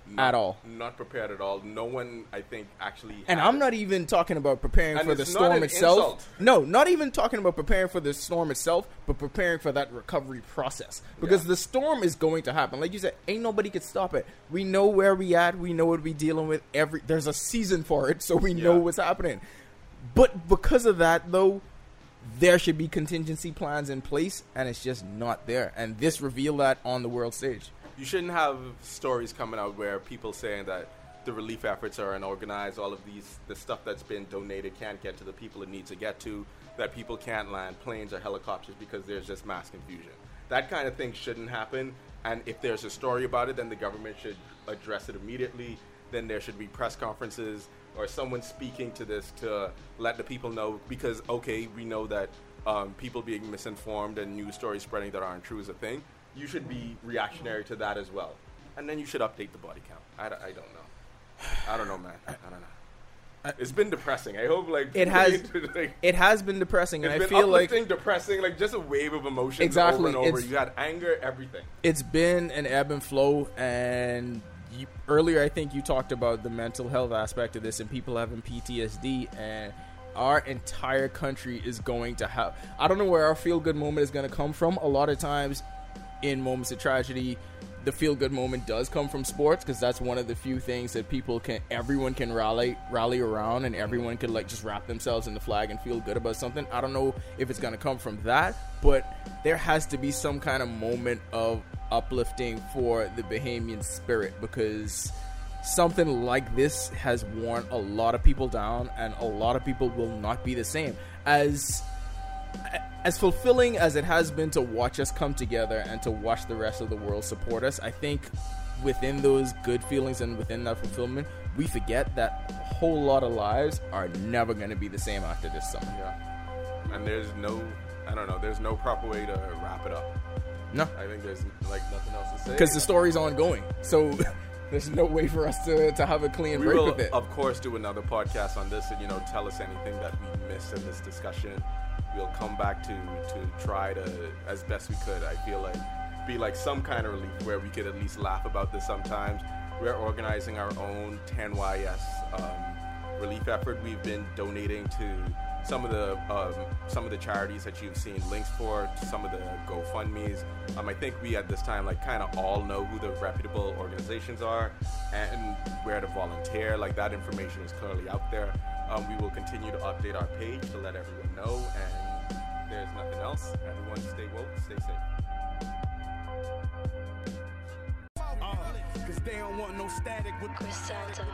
Speaker 4: Not,
Speaker 5: at all.
Speaker 4: Not prepared at all. No one, I think, actually.
Speaker 5: And I'm
Speaker 4: it.
Speaker 5: not even talking about preparing
Speaker 4: And
Speaker 5: for the storm itself.
Speaker 4: insult.
Speaker 5: No, not even talking about preparing for the storm itself, but preparing for that recovery process. Because
Speaker 4: Yeah.
Speaker 5: the storm is going to happen. Like you said, ain't nobody could stop it. We know where we at. We know what we dealing with. Every there's a season for it, so we know what's happening. But because of that, though, there should be contingency plans in place, and it's just not there. And this revealed that on the world stage.
Speaker 4: You shouldn't have stories coming out where people saying that the relief efforts are unorganized, all of these, the stuff that's been donated can't get to the people it needs to get to, that people can't land planes or helicopters because there's just mass confusion. That kind of thing shouldn't happen. And if there's a story about it, then the government should address it immediately. Then there should be press conferences or someone speaking to this to let the people know because, okay, we know that um, people being misinformed and news stories spreading that aren't true is a thing. You should be reactionary to that as well. And then you should update the body count. I, d- I don't know. I don't know, man. I don't know. It's been depressing. I hope like
Speaker 5: It has.
Speaker 4: like,
Speaker 5: It has been depressing, and
Speaker 4: it's
Speaker 5: I feel like
Speaker 4: depressing, like just a wave of emotions
Speaker 5: Exactly,
Speaker 4: over and over. You had anger, everything.
Speaker 5: it's been an ebb and flow and you, earlier i think you talked about the mental health aspect of this and people having ptsd and our entire country is going to have i don't know where our feel good moment is going to come from a lot of times in moments of tragedy the feel good moment does come from sports because that's one of the few things that people can everyone can rally rally around and everyone can like just wrap themselves in the flag and feel good about something. I don't know if it's going to come from that but there has to be some kind of moment of uplifting for the bahamian spirit because something like this has worn a lot of people down and a lot of people will not be the same. As as fulfilling as it has been to watch us come together and to watch the rest of the world support us, I think within those good feelings and within that fulfillment, we forget that a whole lot of lives are never going to be the same after this summer.
Speaker 4: Yeah. And there's no, I don't know, there's no proper way to wrap it up.
Speaker 5: No.
Speaker 4: I think there's like nothing else to say.
Speaker 5: because the story's ongoing. So there's no way for us to, to have a clean
Speaker 4: we
Speaker 5: break
Speaker 4: will,
Speaker 5: with it.
Speaker 4: of course, do another podcast on this, and you know, tell us anything that we missed in this discussion. We'll come back to to try to, as best we could. I feel like be like some kind of relief where we could at least laugh about this sometimes. We're organizing our own 10YS um, relief effort. We've been donating to some of the um, some of the charities that you've seen links for, some of the GoFundmes. Um, I think we at this time like kind of all know who the reputable organizations are and where to volunteer. Like that information is clearly out there. Um, we will continue to update our page to let everyone know. And there's nothing else. Everyone, stay woke, stay safe.
Speaker 8: Cause they don't want no static with
Speaker 9: Griselda.